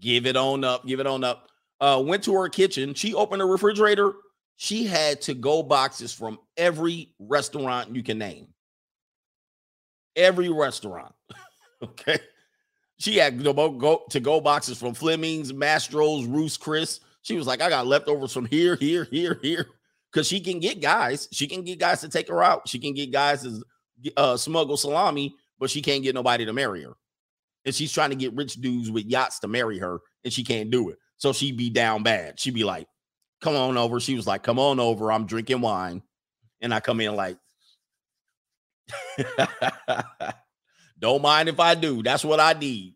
Give it on up, give it on up. Uh, went to her kitchen. She opened her refrigerator. She had to go boxes from every restaurant you can name. Every restaurant. <laughs> okay. She had to go to go boxes from Fleming's, Mastro's, Ruth's Chris. She was like, I got leftovers from here, here, here, here. Because she can get guys. She can get guys to take her out. She can get guys to uh, smuggle salami, but she can't get nobody to marry her. And she's trying to get rich dudes with yachts to marry her, and she can't do it. So she'd be down bad. She'd be like, Come on over. She was like, Come on over. I'm drinking wine. And I come in like, <laughs> Don't mind if I do. That's what I need.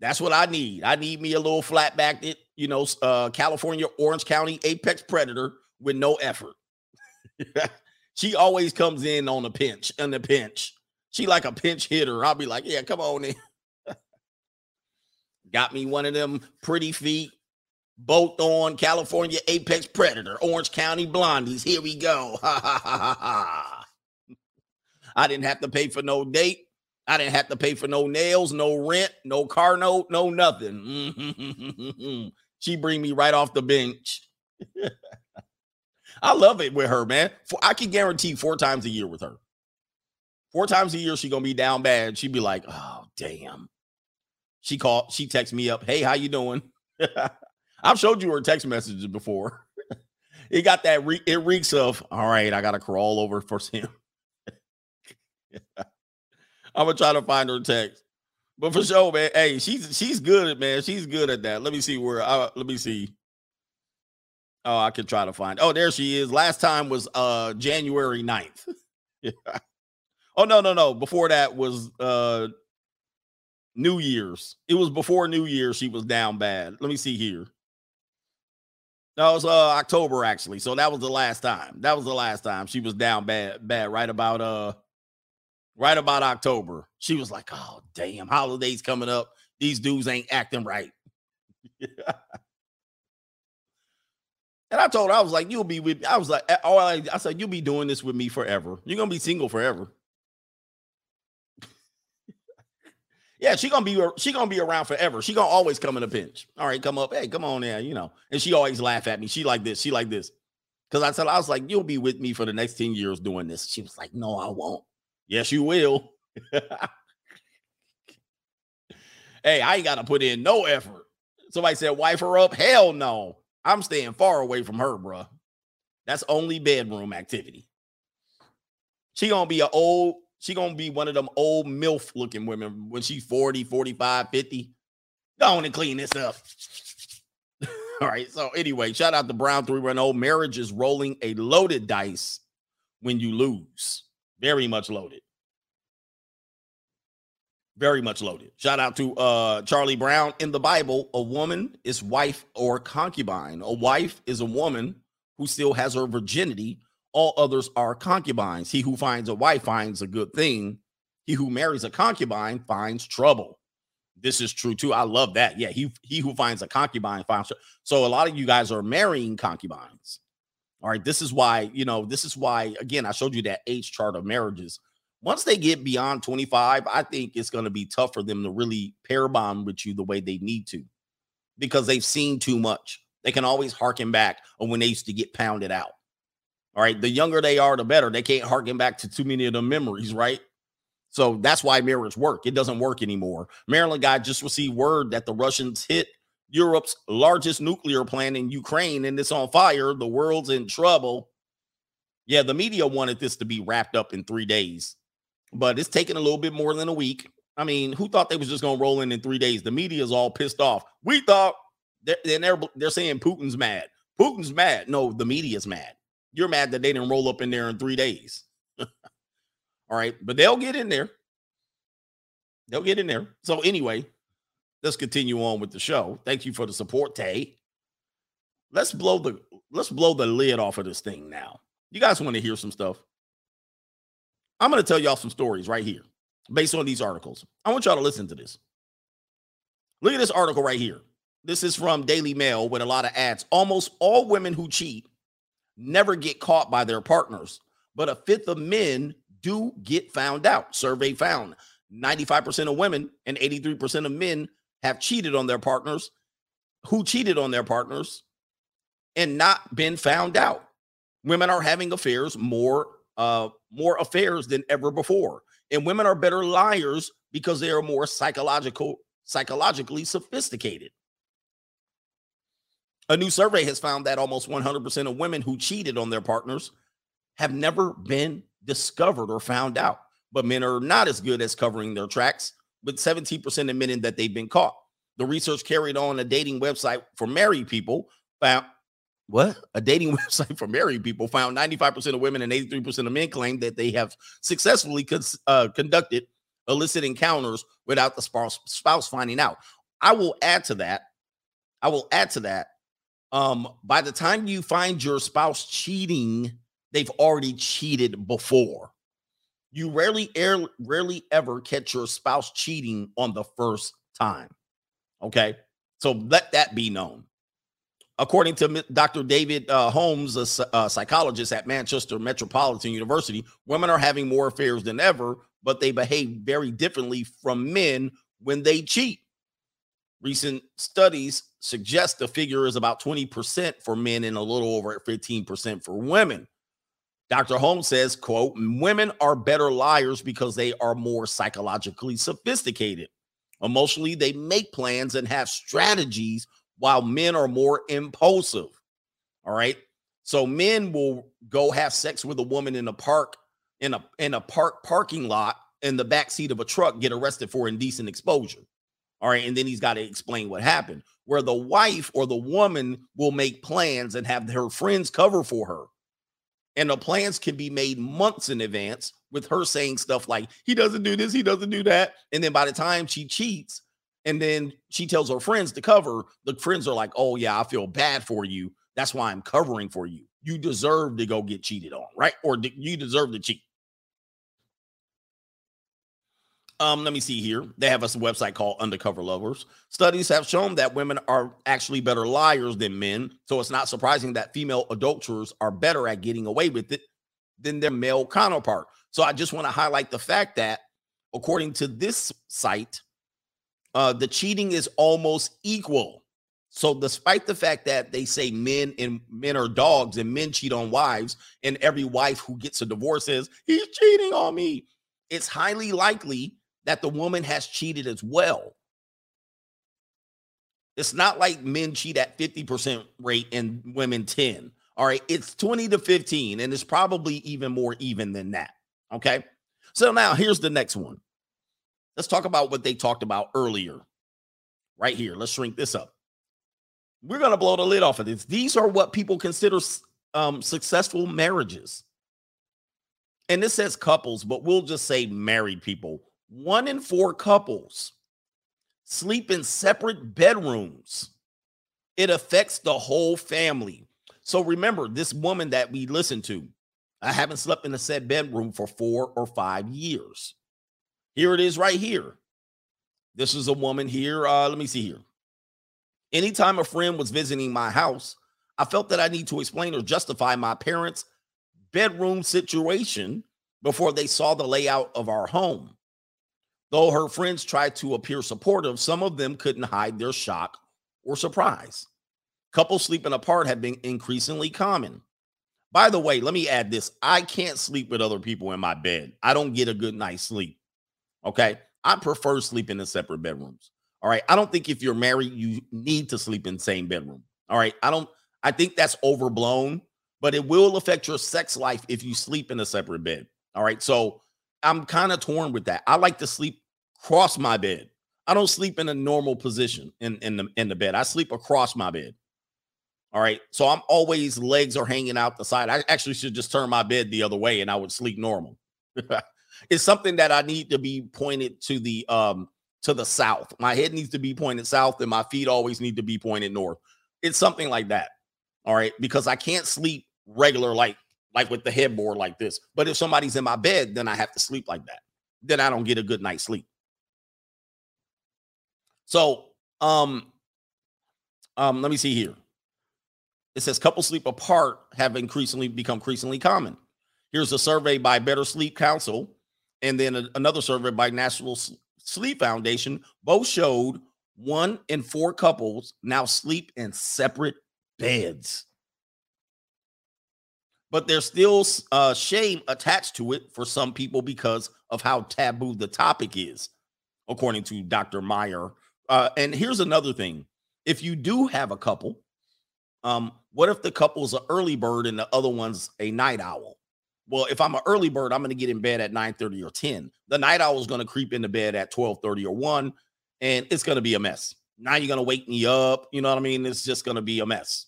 That's what I need. I need me a little flat backed, you know, uh, California Orange County Apex Predator with no effort. <laughs> she always comes in on a pinch, on the pinch. She like a pinch hitter. I'll be like, yeah, come on in. <laughs> Got me one of them pretty feet, both on California Apex Predator, Orange County Blondies. Here we go. Ha ha ha ha ha. I didn't have to pay for no date. I didn't have to pay for no nails, no rent, no car note, no nothing. <laughs> she bring me right off the bench. <laughs> I love it with her, man. I can guarantee four times a year with her. Four times a year, she gonna be down bad. She'd be like, "Oh, damn." She called. She texted me up. Hey, how you doing? <laughs> I've showed you her text messages before. it got that. Re- it reeks of. All right, I gotta crawl over for him. I'm gonna try to find her text. But for sure, man. Hey, she's she's good at man. She's good at that. Let me see where. Uh, let me see. Oh, I can try to find. Oh, there she is. Last time was uh January 9th. <laughs> yeah. Oh no, no, no. Before that was uh New Year's. It was before New Year. She was down bad. Let me see here. That was uh October actually. So that was the last time. That was the last time she was down bad, bad. Right about uh, right about October. She was like, "Oh damn, holidays coming up. These dudes ain't acting right." <laughs> And I told her, I was like, you'll be with I was like, oh, I, I said, you'll be doing this with me forever. You're gonna be single forever. <laughs> yeah, she gonna be she gonna be around forever. She gonna always come in a pinch. All right, come up. Hey, come on there, you know. And she always laugh at me. She like this, she like this. Because I said, I was like, you'll be with me for the next 10 years doing this. She was like, No, I won't. Yes, you will. hey, I ain't gotta put in no effort. Somebody said, wife her up. Hell no. I'm staying far away from her, bro. That's only bedroom activity. She gonna be a old, she gonna be one of them old MILF looking women when she's 40, 45, 50. Go on and clean this up. <laughs> All right. So anyway, shout out to Brown 310. Marriage is rolling a loaded dice when you lose. Very much loaded. Very much loaded. Shout out to uh Charlie Brown. In the Bible, a woman is wife or concubine. A wife is a woman who still has her virginity. All others are concubines. He who finds a wife finds a good thing. He who marries a concubine finds trouble. This is true too. I love that. Yeah, he he who finds a concubine finds. Trouble. So a lot of you guys are marrying concubines. All right, this is why you know. This is why again I showed you that age chart of marriages once they get beyond 25, I think it's going to be tough for them to really pair bond with you the way they need to because they've seen too much. They can always harken back on when they used to get pounded out. All right. The younger they are, the better. They can't harken back to too many of the memories, right? So that's why marriage work. It doesn't work anymore. Maryland guy just received word that the Russians hit Europe's largest nuclear plant in Ukraine and it's on fire. The world's in trouble. Yeah, the media wanted this to be wrapped up in three days but it's taken a little bit more than a week. I mean, who thought they was just going to roll in in three days? The media is all pissed off. We thought they're, they're they're saying Putin's mad. Putin's mad. No, the media's mad. You're mad that they didn't roll up in there in three days. <laughs> all right, but they'll get in there. They'll get in there. So anyway, let's continue on with the show. Thank you for the support, Tay. Let's blow the let's blow the lid off of this thing now. You guys want to hear some stuff? I'm going to tell y'all some stories right here based on these articles. I want y'all to listen to this. Look at this article right here. This is from Daily Mail with a lot of ads. Almost all women who cheat never get caught by their partners, but a fifth of men do get found out. Survey found 95% of women and 83% of men have cheated on their partners who cheated on their partners and not been found out. Women are having affairs more uh more affairs than ever before. And women are better liars because they are more psychological psychologically sophisticated. A new survey has found that almost 100% of women who cheated on their partners have never been discovered or found out. But men are not as good as covering their tracks, with 17% admitting that they've been caught. The research carried on a dating website for married people found what? A dating <laughs> website for married people found 95% of women and 83% of men claim that they have successfully uh, conducted illicit encounters without the spouse, spouse finding out. I will add to that. I will add to that. Um, by the time you find your spouse cheating, they've already cheated before. You rarely, air, rarely ever catch your spouse cheating on the first time. Okay. So let that be known. According to Dr. David uh, Holmes, a, a psychologist at Manchester Metropolitan University, women are having more affairs than ever, but they behave very differently from men when they cheat. Recent studies suggest the figure is about 20% for men and a little over 15% for women. Dr. Holmes says, quote, women are better liars because they are more psychologically sophisticated. Emotionally, they make plans and have strategies while men are more impulsive. All right. So men will go have sex with a woman in a park, in a in a park parking lot, in the back seat of a truck, get arrested for indecent exposure. All right. And then he's got to explain what happened. Where the wife or the woman will make plans and have her friends cover for her. And the plans can be made months in advance with her saying stuff like, he doesn't do this, he doesn't do that. And then by the time she cheats, and then she tells her friends to cover, the friends are like, oh, yeah, I feel bad for you. That's why I'm covering for you. You deserve to go get cheated on, right? Or you deserve to cheat. Um, let me see here. They have a website called Undercover Lovers. Studies have shown that women are actually better liars than men. So it's not surprising that female adulterers are better at getting away with it than their male counterpart. So I just want to highlight the fact that, according to this site, uh, the cheating is almost equal. So, despite the fact that they say men and men are dogs and men cheat on wives, and every wife who gets a divorce says he's cheating on me, it's highly likely that the woman has cheated as well. It's not like men cheat at 50% rate and women 10. All right, it's 20 to 15, and it's probably even more even than that. Okay. So now here's the next one. Let's talk about what they talked about earlier. Right here. Let's shrink this up. We're going to blow the lid off of this. These are what people consider um, successful marriages. And this says couples, but we'll just say married people one in four couples sleep in separate bedrooms. It affects the whole family. So remember, this woman that we listened to, I haven't slept in a set bedroom for four or five years. Here it is right here. This is a woman here. Uh, let me see here. Anytime a friend was visiting my house, I felt that I need to explain or justify my parents' bedroom situation before they saw the layout of our home. Though her friends tried to appear supportive, some of them couldn't hide their shock or surprise. Couples sleeping apart have been increasingly common. By the way, let me add this I can't sleep with other people in my bed. I don't get a good night's sleep. Okay. I prefer sleeping in separate bedrooms. All right. I don't think if you're married, you need to sleep in the same bedroom. All right. I don't, I think that's overblown, but it will affect your sex life if you sleep in a separate bed. All right. So I'm kind of torn with that. I like to sleep cross my bed. I don't sleep in a normal position in, in the in the bed. I sleep across my bed. All right. So I'm always legs are hanging out the side. I actually should just turn my bed the other way and I would sleep normal. <laughs> it's something that I need to be pointed to the um to the south. My head needs to be pointed south and my feet always need to be pointed north. It's something like that. All right. Because I can't sleep regular like like with the headboard like this. But if somebody's in my bed, then I have to sleep like that. Then I don't get a good night's sleep. So, um, um, let me see here. It says couples sleep apart have increasingly become increasingly common. Here's a survey by Better Sleep Council and then a- another survey by National Sleep Foundation. Both showed one in four couples now sleep in separate beds. But there's still uh, shame attached to it for some people because of how taboo the topic is, according to Dr. Meyer. Uh, and here's another thing if you do have a couple, um, what if the couple's an early bird and the other one's a night owl? Well, if I'm an early bird, I'm going to get in bed at 9 30 or 10. The night owl is going to creep into bed at 12 30 or 1, and it's going to be a mess. Now you're going to wake me up. You know what I mean? It's just going to be a mess.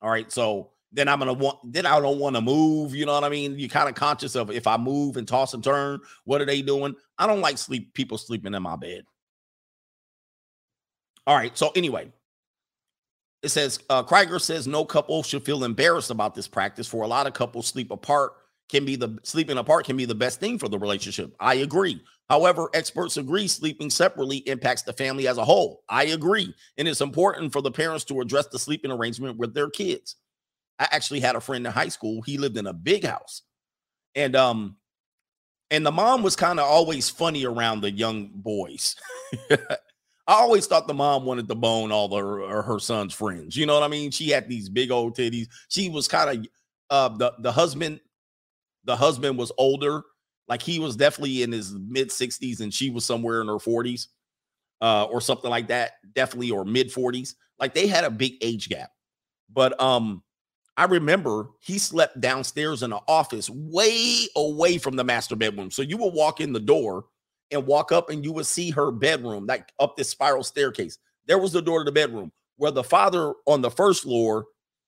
All right. So then I'm to want, then I don't want to move. You know what I mean? You're kind of conscious of if I move and toss and turn, what are they doing? I don't like sleep, people sleeping in my bed. All right. So anyway, it says uh, Krieger says no couple should feel embarrassed about this practice. For a lot of couples, sleep apart can be the sleeping apart can be the best thing for the relationship. I agree. However, experts agree sleeping separately impacts the family as a whole. I agree, and it's important for the parents to address the sleeping arrangement with their kids. I actually had a friend in high school. He lived in a big house, and um, and the mom was kind of always funny around the young boys. <laughs> I always thought the mom wanted to bone all the, her, her son's friends. You know what I mean? She had these big old titties. She was kind of uh the the husband the husband was older. Like he was definitely in his mid 60s and she was somewhere in her 40s uh or something like that, definitely or mid 40s. Like they had a big age gap. But um I remember he slept downstairs in the office way away from the master bedroom. So you would walk in the door and walk up and you would see her bedroom like up this spiral staircase. There was the door to the bedroom where the father on the first floor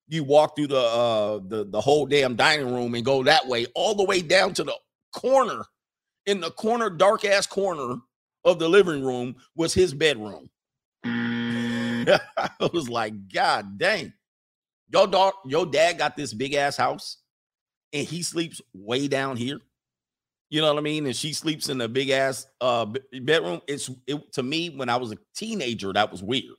you walk through the uh the, the whole damn dining room and go that way all the way down to the corner. In the corner dark ass corner of the living room was his bedroom. <laughs> I was like god dang. Your dog your dad got this big ass house and he sleeps way down here you know what I mean? And she sleeps in a big ass uh bedroom. It's it to me when I was a teenager, that was weird.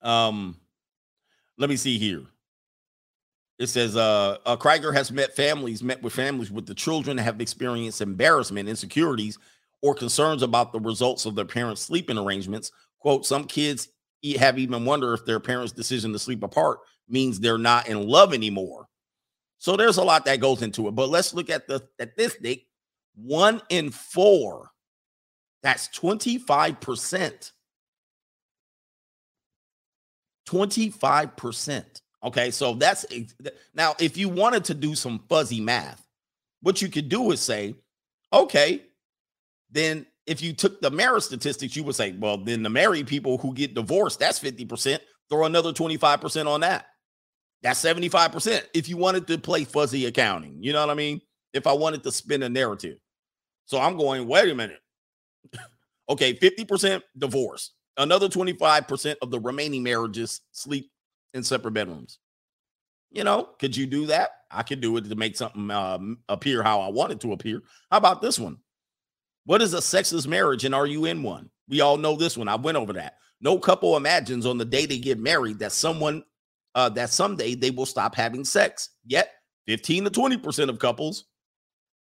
Um, let me see here. It says uh, uh Krieger has met families, met with families with the children have experienced embarrassment, insecurities, or concerns about the results of their parents' sleeping arrangements. Quote, some kids have even wonder if their parents' decision to sleep apart means they're not in love anymore. So there's a lot that goes into it. But let's look at the statistic. One in four. That's 25%. 25%. Okay, so that's now if you wanted to do some fuzzy math, what you could do is say, okay, then if you took the marriage statistics, you would say, well, then the married people who get divorced, that's 50%. Throw another 25% on that. That's 75%. If you wanted to play fuzzy accounting, you know what I mean? If I wanted to spin a narrative. So I'm going, wait a minute. <laughs> okay, 50% divorce. Another 25% of the remaining marriages sleep in separate bedrooms. You know, could you do that? I could do it to make something um, appear how I want it to appear. How about this one? What is a sexless marriage and are you in one? We all know this one. I went over that. No couple imagines on the day they get married that someone uh, that someday they will stop having sex. Yet, 15 to 20% of couples,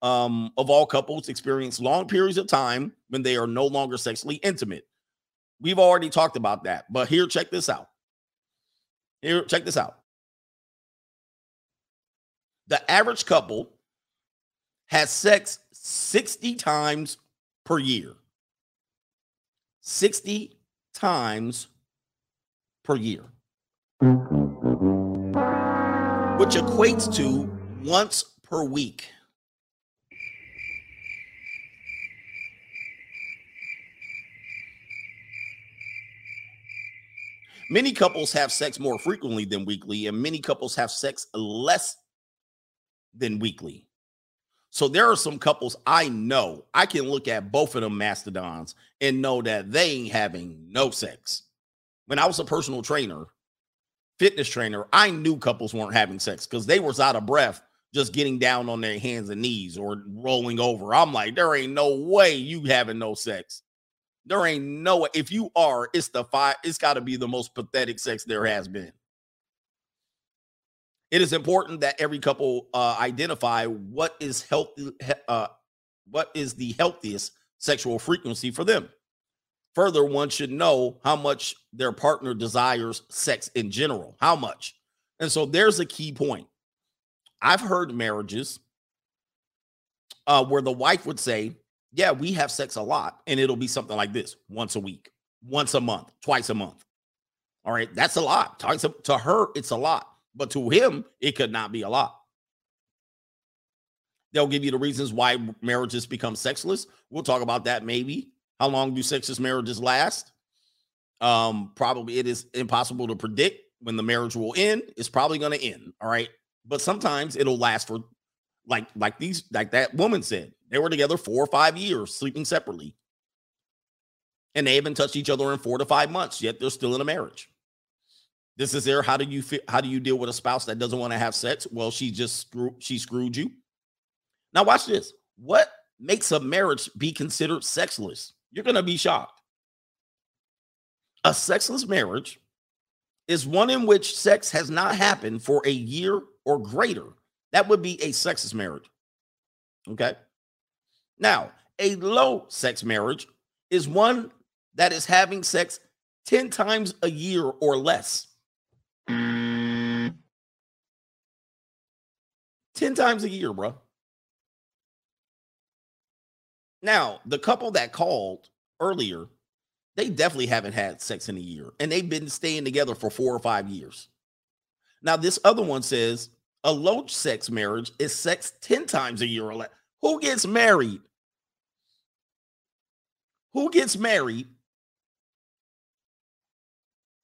um, of all couples, experience long periods of time when they are no longer sexually intimate. We've already talked about that, but here, check this out. Here, check this out. The average couple has sex 60 times per year. 60 times per year which equates to once per week. Many couples have sex more frequently than weekly, and many couples have sex less than weekly. So there are some couples I know I can look at both of them mastodons and know that they ain't having no sex. When I was a personal trainer, fitness trainer, I knew couples weren't having sex because they was out of breath just getting down on their hands and knees or rolling over. I'm like, there ain't no way you having no sex. There ain't no. If you are, it's the five, it's got to be the most pathetic sex there has been. It is important that every couple uh, identify what is healthy, uh, what is the healthiest sexual frequency for them. Further, one should know how much their partner desires sex in general. How much? And so there's a key point. I've heard marriages uh, where the wife would say, Yeah, we have sex a lot. And it'll be something like this once a week, once a month, twice a month. All right. That's a lot. To, to her, it's a lot. But to him, it could not be a lot. They'll give you the reasons why marriages become sexless. We'll talk about that maybe. How long do sexless marriages last? Um, probably it is impossible to predict when the marriage will end. It's probably going to end. All right. But sometimes it'll last for like like these like that woman said. They were together four or five years, sleeping separately. And they haven't touched each other in four to five months, yet they're still in a marriage. This is there. How do you fit? How do you deal with a spouse that doesn't want to have sex? Well, she just screw, she screwed you. Now watch this. What makes a marriage be considered sexless? You're gonna be shocked. A sexless marriage is one in which sex has not happened for a year or greater. That would be a sexless marriage. Okay. Now, a low sex marriage is one that is having sex 10 times a year or less. Mm. 10 times a year, bro. Now, the couple that called earlier, they definitely haven't had sex in a year and they've been staying together for four or five years. Now, this other one says a low sex marriage is sex 10 times a year or less. Who gets married? Who gets married?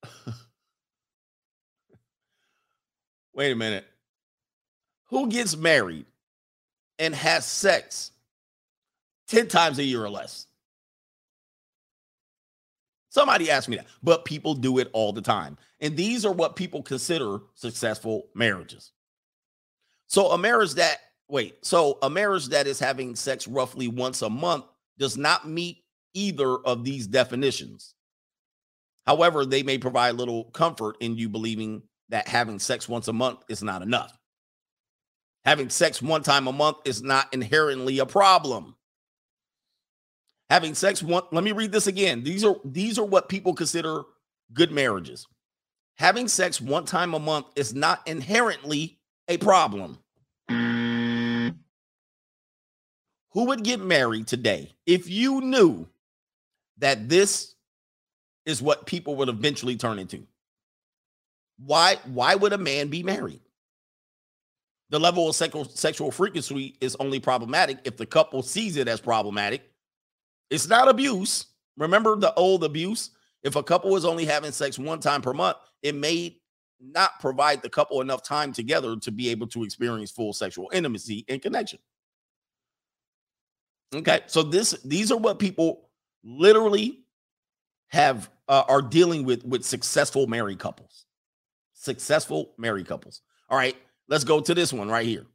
<laughs> Wait a minute. Who gets married and has sex 10 times a year or less? Somebody asked me that, but people do it all the time. And these are what people consider successful marriages. So a marriage that wait, so a marriage that is having sex roughly once a month does not meet either of these definitions. However, they may provide little comfort in you believing that having sex once a month is not enough. Having sex one time a month is not inherently a problem. Having sex one let me read this again. These are these are what people consider good marriages. Having sex one time a month is not inherently a problem. Who would get married today if you knew that this is what people would eventually turn into? Why why would a man be married? The level of sexual sexual frequency is only problematic if the couple sees it as problematic. It's not abuse. Remember the old abuse? If a couple is only having sex one time per month, it may not provide the couple enough time together to be able to experience full sexual intimacy and connection. Okay, so this these are what people literally have uh, are dealing with with successful married couples. Successful married couples. All right, let's go to this one right here.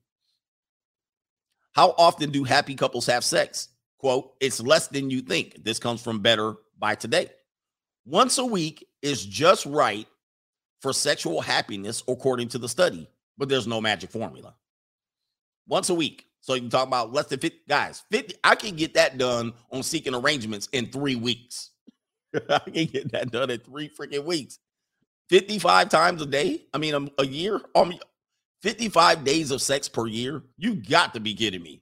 How often do happy couples have sex? Quote, it's less than you think. This comes from Better by Today. Once a week is just right for sexual happiness, according to the study, but there's no magic formula. Once a week. So you talk about less than 50 guys. 50, I can get that done on seeking arrangements in three weeks. <laughs> I can get that done in three freaking weeks. 55 times a day. I mean, a, um, a year. Mean, 55 days of sex per year. You got to be kidding me.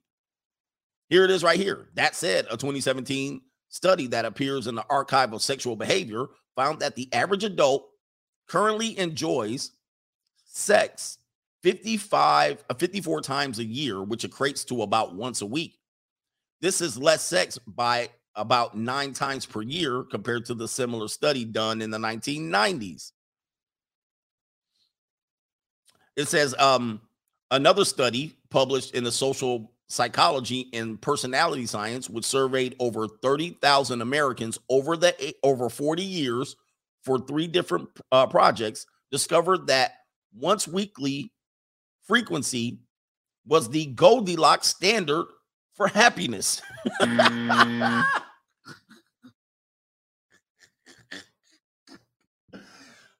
Here it is right here. That said, a 2017 study that appears in the archive of sexual behavior found that the average adult currently enjoys sex 55 uh, 54 times a year which equates to about once a week this is less sex by about nine times per year compared to the similar study done in the 1990s it says um, another study published in the social psychology and personality science, which surveyed over 30,000 Americans over the over 40 years for three different uh, projects, discovered that once weekly frequency was the Goldilocks standard for happiness. mm.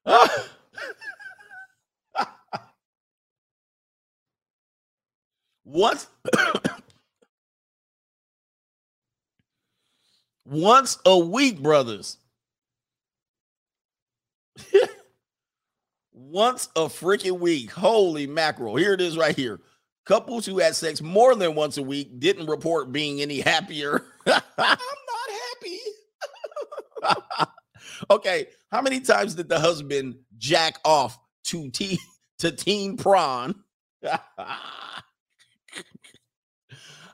ah. <laughs> <laughs> Once once a week, brothers. <laughs> once a freaking week. Holy mackerel. Here it is right here. Couples who had sex more than once a week didn't report being any happier. <laughs> I'm not happy. <laughs> okay, how many times did the husband jack off to tea to teen prawn?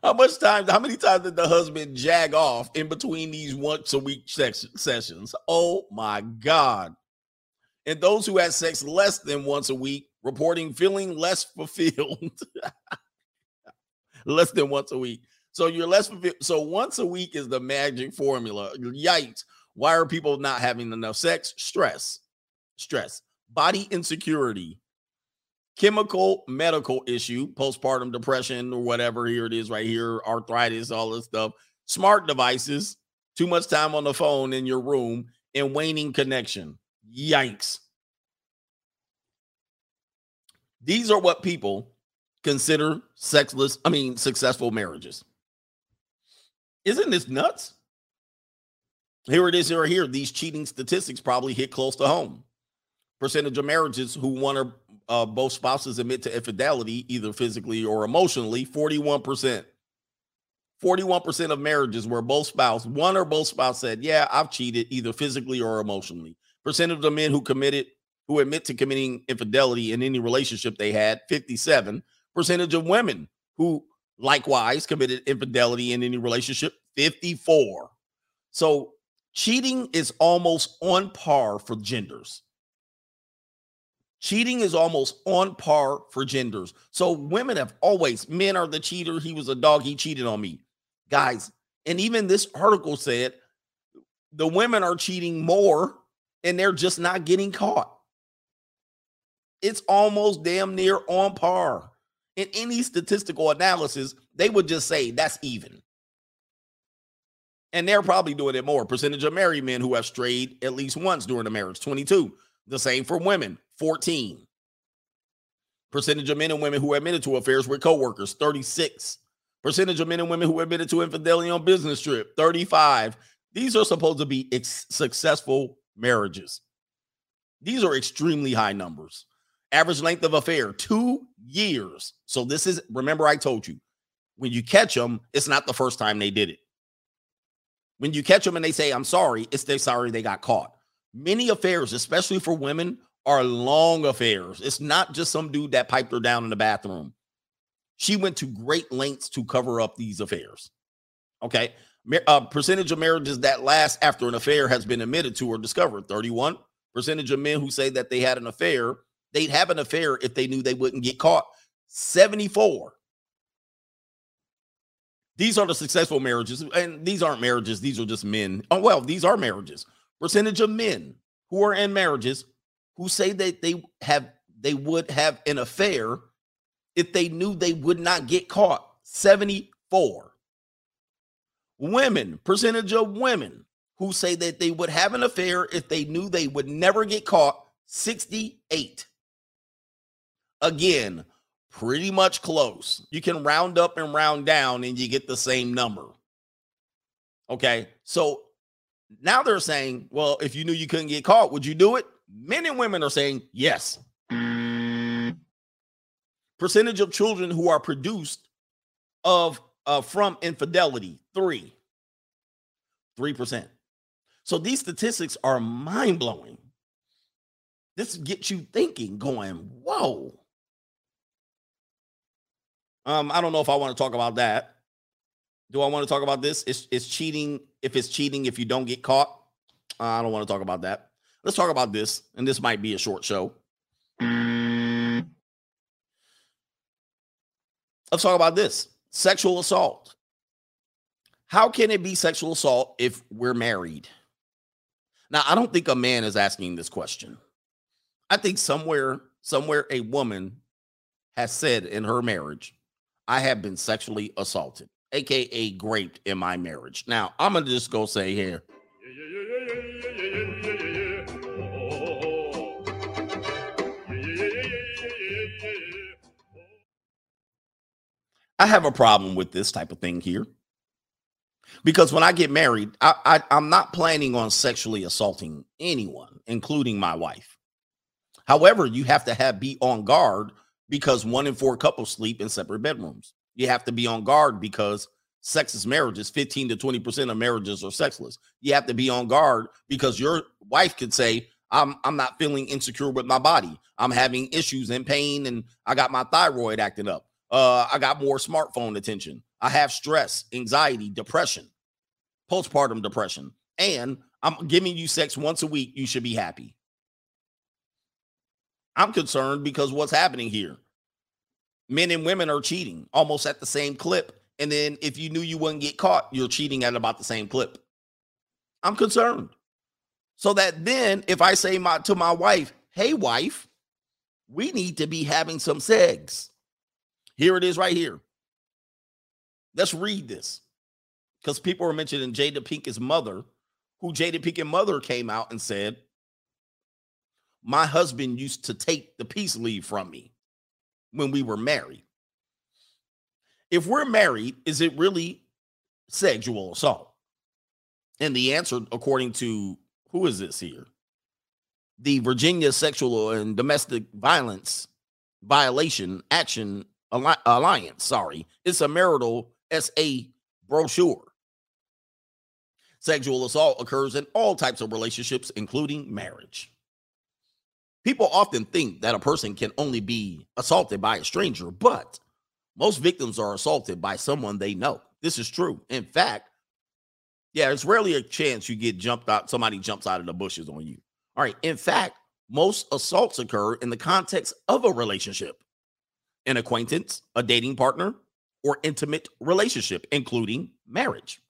How much time? How many times did the husband jag off in between these once a week sex, sessions? Oh my god! And those who had sex less than once a week reporting feeling less <laughs> fulfilled. less than once a week. So you're less fulfilled. So once a week is the magic formula. Yikes. Why are people not having enough sex? Stress. Stress. Body insecurity. Chemical medical issue, postpartum depression or whatever. Here it is right here, arthritis, all this stuff. Smart devices, too much time on the phone in your room, and waning connection. Yikes. These are what people consider sexless, I mean, successful marriages. Isn't this nuts? Here it is, here, here. These cheating statistics probably hit close to home. Percentage of marriages who want or uh, both spouses admit to infidelity, either physically or emotionally, 41%. 41% of marriages where both spouse, one or both spouse said, Yeah, I've cheated either physically or emotionally. Percent of the men who committed, who admit to committing infidelity in any relationship they had, 57. Percentage of women who likewise committed infidelity in any relationship, 54. So cheating is almost on par for genders. Cheating is almost on par for genders. So women have always, men are the cheater. He was a dog. He cheated on me. Guys, and even this article said the women are cheating more and they're just not getting caught. It's almost damn near on par. In any statistical analysis, they would just say that's even. And they're probably doing it more. Percentage of married men who have strayed at least once during the marriage, 22. The same for women, 14. Percentage of men and women who admitted to affairs with coworkers, 36. Percentage of men and women who admitted to infidelity on business trip, 35. These are supposed to be ex- successful marriages. These are extremely high numbers. Average length of affair, two years. So this is, remember, I told you, when you catch them, it's not the first time they did it. When you catch them and they say, I'm sorry, it's they're sorry they got caught. Many affairs, especially for women, are long affairs. It's not just some dude that piped her down in the bathroom. She went to great lengths to cover up these affairs. Okay. Uh, percentage of marriages that last after an affair has been admitted to or discovered 31 percentage of men who say that they had an affair they'd have an affair if they knew they wouldn't get caught 74 these are the successful marriages and these aren't marriages these are just men oh well these are marriages percentage of men who are in marriages who say that they have they would have an affair if they knew they would not get caught. 74 women percentage of women who say that they would have an affair if they knew they would never get caught. 68 again pretty much close. You can round up and round down and you get the same number. Okay? So now they're saying well if you knew you couldn't get caught would you do it men and women are saying yes. Percentage of children who are produced of uh, from infidelity three. Three percent. So these statistics are mind-blowing. This gets you thinking going whoa. Um i don't know if i want to talk about that. Do i want to talk about this? It's, it's cheating. If it's cheating if you don't get caught i don't want to talk about that let's talk about this and this might be a short show. Let's talk about this. Sexual assault. How can it be sexual assault if we're married? Now i don't think a man is asking this question. I think somewhere somewhere a woman has said in her marriage i have been sexually assaulted aka raped in my marriage. Now i'm gonna just go say here I have a problem with this type of thing here. Because when I get married, I, I, I'm not planning on sexually assaulting anyone, including my wife. However, you have to have be on guard because one in four couples sleep in separate bedrooms. You have to be on guard because sexless marriages, 15 to 20% of marriages are sexless. You have to be on guard because your wife could say, I'm I'm not feeling insecure with my body. I'm having issues and pain, and I got my thyroid acting up. Uh, I got more smartphone attention. I have stress, anxiety, depression, postpartum depression, and I'm giving you sex once a week. You should be happy. I'm concerned because what's happening here? Men and women are cheating almost at the same clip. And then if you knew you wouldn't get caught, you're cheating at about the same clip. I'm concerned. So that then if I say my to my wife, hey wife, we need to be having some sex. Here it is right here. Let's read this. Because people are mentioning Jada Pinkett's mother, who Jada Pinkett's mother came out and said, My husband used to take the peace leave from me when we were married. If we're married, is it really sexual assault? And the answer, according to who is this here? The Virginia Sexual and Domestic Violence Violation Action Alliance, sorry, it's a marital SA brochure. Sexual assault occurs in all types of relationships, including marriage. People often think that a person can only be assaulted by a stranger, but most victims are assaulted by someone they know. This is true. In fact, yeah, it's rarely a chance you get jumped out, somebody jumps out of the bushes on you. All right. In fact, most assaults occur in the context of a relationship, an acquaintance, a dating partner, or intimate relationship, including marriage.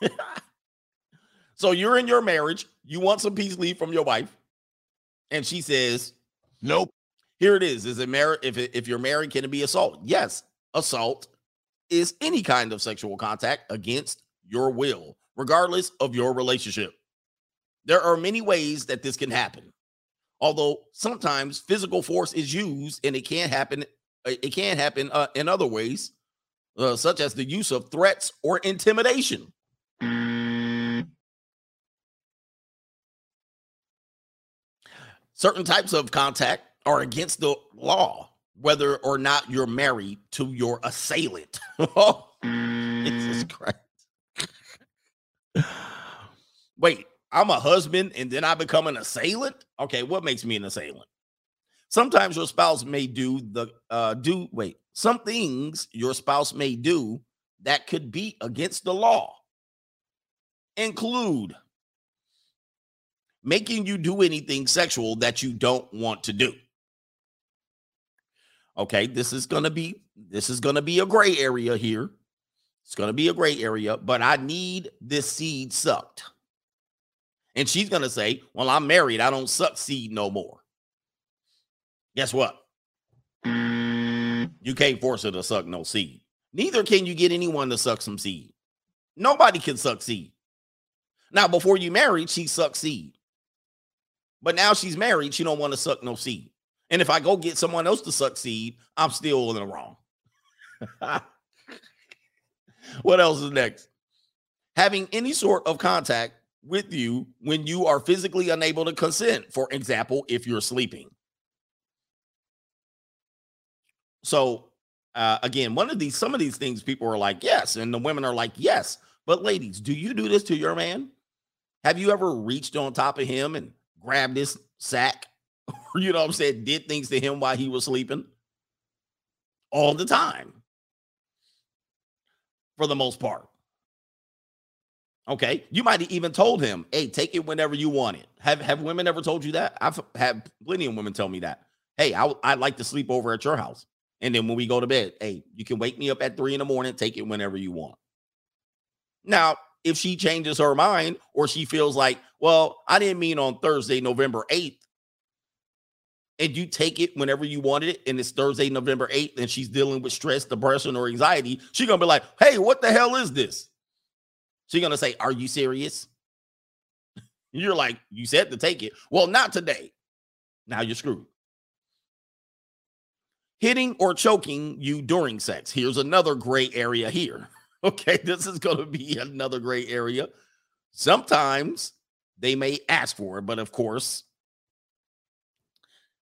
<laughs> so you're in your marriage, you want some peace leave from your wife, and she says, "Nope." Here it is. Is it married? If if you're married, can it be assault? Yes, assault is any kind of sexual contact against your will, regardless of your relationship. There are many ways that this can happen. Although sometimes physical force is used, and it can happen. Uh, it can happen uh, in other ways, uh, such as the use of threats or intimidation. Certain types of contact are against the law, whether or not you're married to your assailant. <laughs> oh, Jesus Christ. Wait, I'm a husband and then I become an assailant? Okay, what makes me an assailant? Sometimes your spouse may do the uh do wait, some things your spouse may do that could be against the law include making you do anything sexual that you don't want to do. Okay, this is going to be this is going to be a gray area here. It's going to be a gray area, but I need this seed sucked. And she's going to say, "Well, I'm married. I don't suck seed no more." Guess what? You can't force her to suck no seed. Neither can you get anyone to suck some seed. Nobody can suck seed. Now, before you married, she sucked seed. But now she's married, she don't want to suck no seed. And if I go get someone else to succeed, I'm still in the wrong. <laughs> what else is next? Having any sort of contact with you when you are physically unable to consent. For example, if you're sleeping. So, uh, again, one of these, some of these things people are like, yes. And the women are like, yes. But, ladies, do you do this to your man? Have you ever reached on top of him and grabbed his sack <laughs> you know what I'm saying, did things to him while he was sleeping all the time for the most part. Okay. You might have even told him, hey, take it whenever you want it. Have have women ever told you that? I've had plenty of women tell me that. Hey, I, I'd like to sleep over at your house. And then when we go to bed, hey, you can wake me up at three in the morning, take it whenever you want. Now, if she changes her mind or she feels like, well, I didn't mean on Thursday, November 8th, and you take it whenever you wanted it, and it's Thursday, November 8th, and she's dealing with stress, depression, or anxiety, she's gonna be like, hey, what the hell is this? She's gonna say, Are you serious? <laughs> You're like, you said to take it. Well, not today. Now you're screwed. hitting or choking you during sex. Here's another gray area here. <laughs> Okay, this is going to be another gray area. Sometimes they may ask for it, but of course,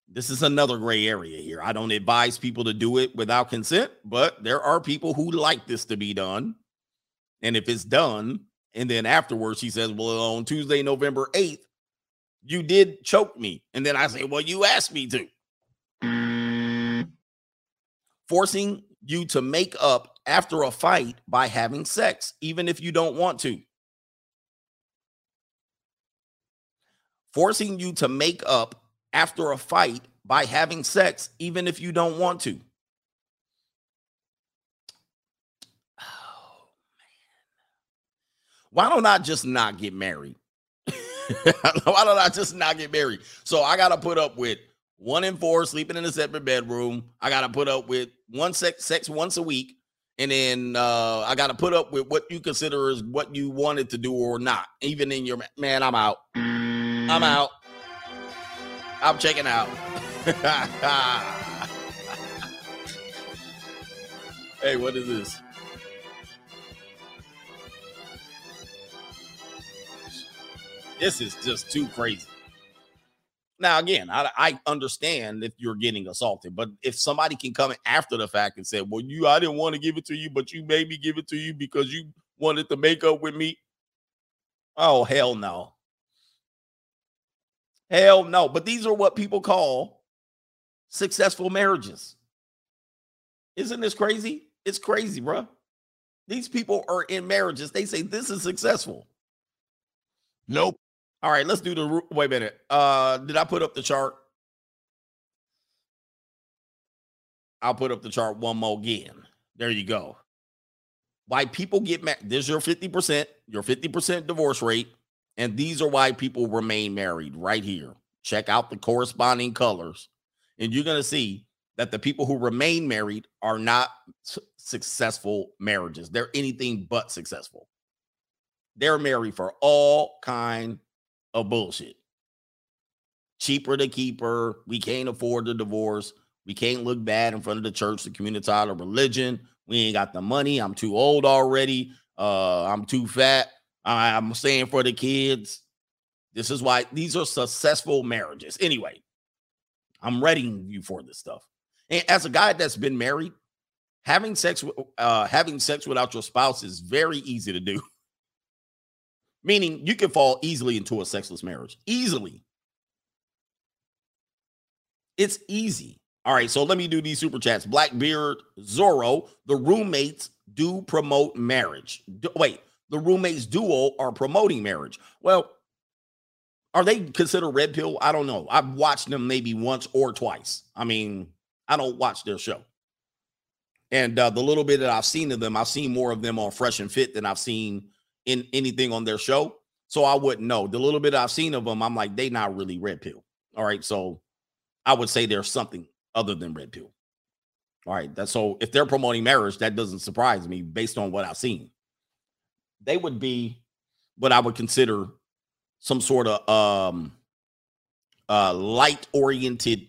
this is another gray area here. I don't advise people to do it without consent, but there are people who like this to be done. And if it's done, and then afterwards he says, Well, on Tuesday, November 8th, you did choke me. And then I say, Well, you asked me to forcing you to make up after a fight by having sex, even if you don't want to. Forcing you to make up after a fight by having sex, even if you don't want to. Why don't I just not get married? <laughs> Why don't I just not get married? So I got to put up with one in four sleeping in a separate bedroom. I got to put up with one sex sex once a week, and then uh, I got to put up with what you consider is what you wanted to do or not. Even in your man, I'm out. I'm out. I'm checking out. <laughs> hey, what is this? This is just too crazy. Now, again, I, I understand if you're getting assaulted, but if somebody can come after the fact and say, "Well, you, I didn't want to give it to you, but you made me give it to you because you wanted to make up with me," oh hell no, hell no. But these are what people call successful marriages. Isn't this crazy? It's crazy, bro. These people are in marriages. They say this is successful. Nope. All right, let's do the wait a minute. Uh did I put up the chart? I'll put up the chart one more again. There you go. Why people get married. There's your 50%, your 50% divorce rate. And these are why people remain married right here. Check out the corresponding colors. And you're going to see that the people who remain married are not su- successful marriages. They're anything but successful. They're married for all kind of bullshit. Cheaper to keep her. We can't afford the divorce. We can't look bad in front of the church, the community, or religion. We ain't got the money. I'm too old already. Uh, I'm too fat. I, I'm staying for the kids. This is why these are successful marriages. Anyway, I'm readying you for this stuff. And as a guy that's been married, having sex uh having sex without your spouse is very easy to do. <laughs> Meaning you can fall easily into a sexless marriage. Easily. It's easy. All right, so let me do these super chats. Blackbeard, Zorro, the roommates do promote marriage. Du- wait, the roommates duo are promoting marriage. Well, are they considered red pill? I don't know. I've watched them maybe once or twice. I mean, I don't watch their show. And uh, the little bit that I've seen of them, I've seen more of them on Fresh and Fit than I've seen in anything on their show. So I wouldn't know. The little bit I've seen of them, I'm like, they not really red pill. All right. So I would say there's something other than red pill. All right. That's so if they're promoting marriage, that doesn't surprise me based on what I've seen. They would be what I would consider some sort of um uh light oriented,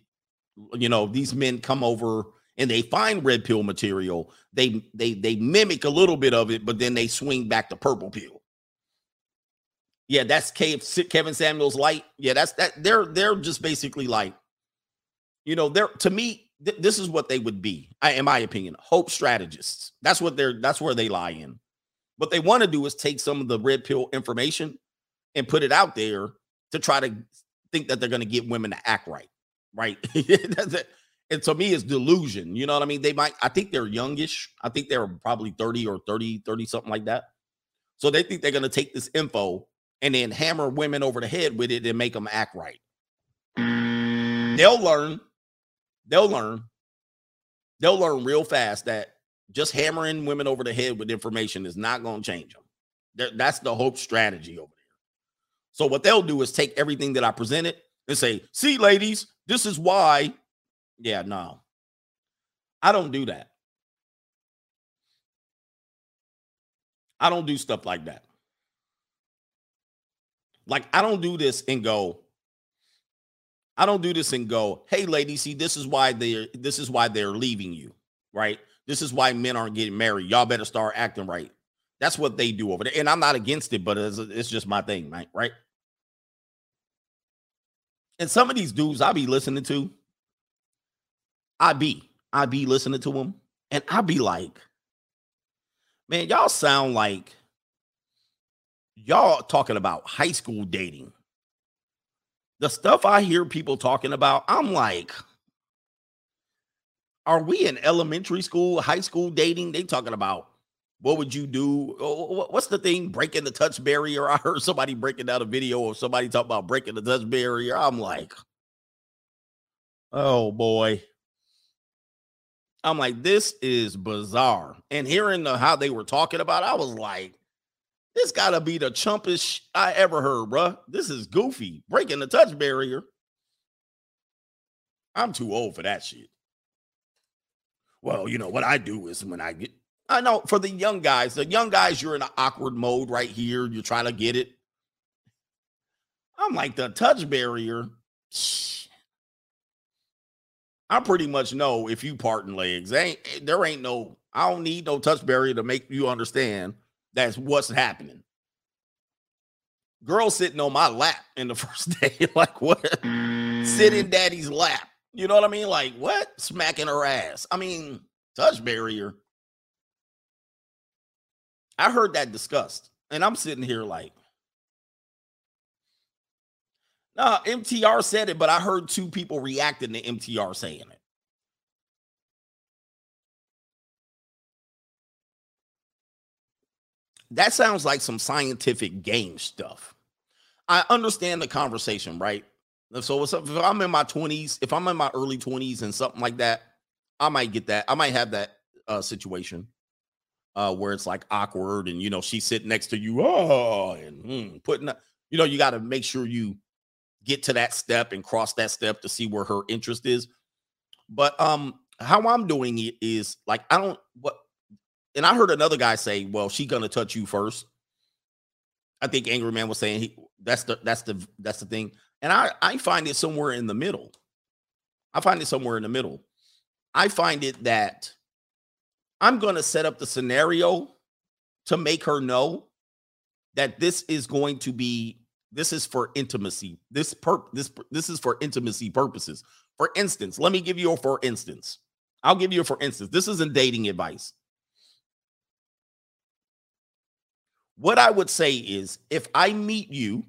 you know, these men come over and they find red pill material. They they they mimic a little bit of it, but then they swing back to purple pill. Yeah, that's Kevin Samuels light. Yeah, that's that. They're they're just basically like, you know, they're to me. Th- this is what they would be, I, in my opinion, hope strategists. That's what they're. That's where they lie in. What they want to do is take some of the red pill information and put it out there to try to think that they're going to get women to act right, right? <laughs> And to me, it's delusion. You know what I mean? They might, I think they're youngish. I think they're probably 30 or 30, 30, something like that. So they think they're going to take this info and then hammer women over the head with it and make them act right. They'll mm. learn. They'll learn. They'll learn real fast that just hammering women over the head with information is not going to change them. They're- that's the hope strategy over there. So what they'll do is take everything that I presented and say, "See, ladies, this is why." Yeah, no, I don't do that. I don't do stuff like that. Like I don't do this and go, I don't do this and go, "Hey, lady, see, this is why they're this is why they're leaving you, right? This is why men aren't getting married. Y'all better start acting right." That's what they do over there, and I'm not against it, but it's, it's just my thing, right? Right? And some of these dudes I be listening to, I be, I be listening to them, and I be like, man, y'all sound like y'all talking about high school dating. The stuff I hear people talking about, I'm like, are we in elementary school, high school dating? They talking about what would you do? What's the thing? Breaking the touch barrier. <laughs> I heard somebody breaking down a video of somebody talking about breaking the touch barrier. I'm like, oh boy. I'm like, this is bizarre. And hearing the, how they were talking about, I was like, this gotta be the chumpest I ever heard, bruh. This is goofy. Breaking the touch barrier. I'm too old for that shit. Well, you know what I do is when I get, I know for the young guys, the young guys, you're in an awkward mode right here. You're trying to get it. I'm like the touch barrier. I pretty much know if you parting legs, ain't eh, there ain't no. I don't need no touch barrier to make you understand that's what's happening. Girl sitting on my lap in the <laughs> first day, <laughs> like what? Sit in mm. daddy's lap. You know what I mean? Like what? Smacking her ass. I mean, touch barrier. I heard that discussed, and I'm sitting here like, no, MTR said it, but I heard two people reacting to MTR saying it. That sounds like some scientific game stuff. I understand the conversation, right? So if I'm in my 20s, if I'm in my early 20s and something like that, I might get that. I might have that uh, situation uh, where it's like awkward and you know she's sitting next to you, oh, and mm, putting, you know, you got to make sure you get to that step and cross that step to see where her interest is. But um, how I'm doing it is like I don't what and I heard another guy say, "Well, she gonna touch you first. I think Angry Man was saying he that's the that's the that's the thing, and I I find it somewhere in the middle. I find it somewhere in the middle. I find it that I'm gonna set up the scenario to make her know that this is going to be this is for intimacy. This per this this is for intimacy purposes. For instance, let me give you a for instance. I'll give you a for instance. This isn't dating advice. What I would say is if I meet you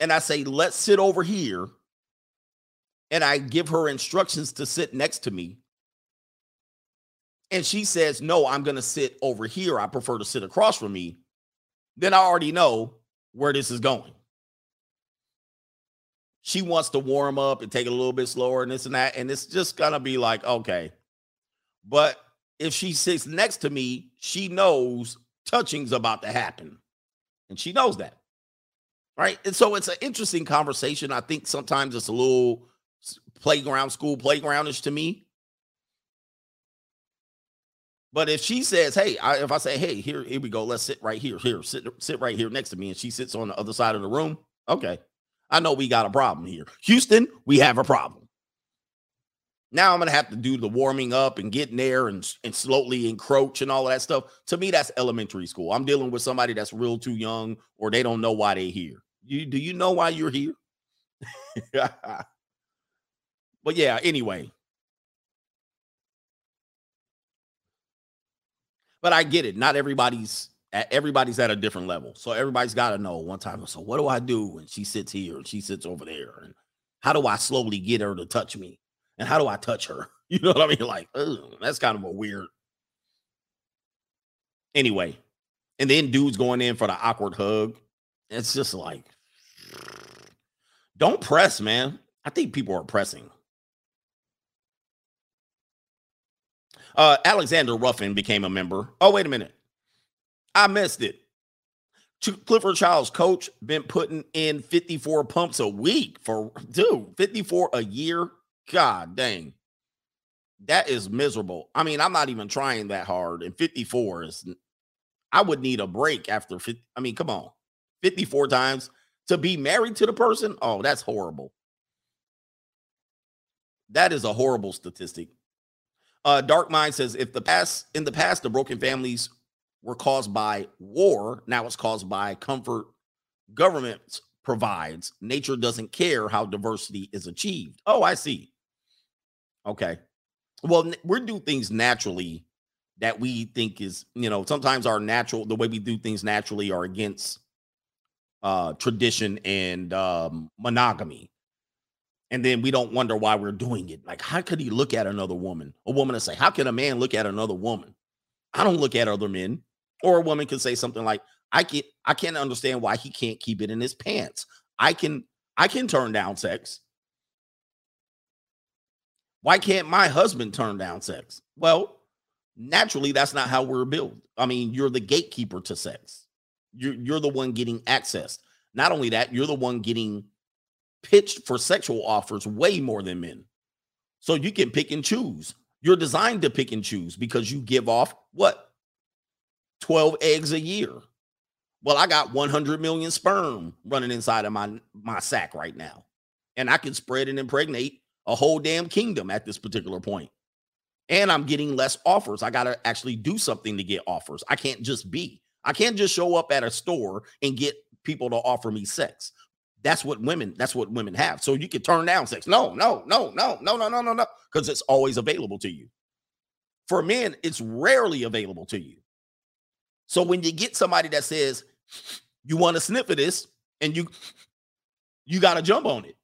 and I say, let's sit over here, and I give her instructions to sit next to me, and she says, no, I'm going to sit over here. I prefer to sit across from me, then I already know where this is going. She wants to warm up and take it a little bit slower and this and that. And it's just going to be like, okay. But if she sits next to me, she knows touching's about to happen. And she knows that. Right. And so it's an interesting conversation. I think sometimes it's a little playground, school playgroundish to me. But if she says, "Hey," I, if I say, "Hey, here, here we go. Let's sit right here. Here, sit, sit right here next to me," and she sits on the other side of the room. Okay, I know we got a problem here. Houston, we have a problem. Now I'm gonna have to do the warming up and getting there and, and slowly encroach and all of that stuff. To me, that's elementary school. I'm dealing with somebody that's real too young or they don't know why they're here. You do you know why you're here? <laughs> but yeah, anyway. But I get it. Not everybody's at everybody's at a different level. So everybody's got to know one time. So what do I do when she sits here and she sits over there? And how do I slowly get her to touch me? And how do I touch her? <laughs> You know what I mean? Like, that's kind of a weird. Anyway, and then dudes going in for the awkward hug. It's just like, <sighs> don't press, man. I think people are pressing. Uh, Alexander Ruffin became a member. Oh, wait a minute. I missed it. Clifford Childs' coach been putting in 54 pumps a week for dude, 54 a year. God dang. That is miserable. I mean, I'm not even trying that hard. And 54 is, I would need a break after 50. I mean, come on. 54 times. to be married to the person, oh, that's horrible. That is a horrible statistic. Uh, Dark Mind says if the past in the past the broken families were caused by war, now it's caused by comfort government provides. Nature doesn't care how diversity is achieved. Oh, I see. Okay. Well, we do things naturally that we think is, you know, sometimes our natural the way we do things naturally are against uh tradition and um monogamy and then we don't wonder why we're doing it. Like, how could he look at another woman? A woman to say, How can a man look at another woman? I don't look at other men. Or a woman can say something like, I can I can't understand why he can't keep it in his pants. I can I can turn down sex. Why can't my husband turn down sex? Well, naturally, that's not how we're built. I mean, you're the gatekeeper to sex. You're, you're the one getting access. Not only that, you're the one getting pitched for sexual offers way more than men. So you can pick and choose. You're designed to pick and choose because you give off what? 12 eggs a year. Well, I got 100 million sperm running inside of my my sack right now. And I can spread and impregnate a whole damn kingdom at this particular point. And I'm getting less offers. I got to actually do something to get offers. I can't just be. I can't just show up at a store and get people to offer me sex. That's what women, that's what women have. So you can turn down sex. No, no, no, no, no, no, no, no, no, because it's always available to you. For men, it's rarely available to you. So when you get somebody that says, you want to sniff of this, and you you got to jump on it.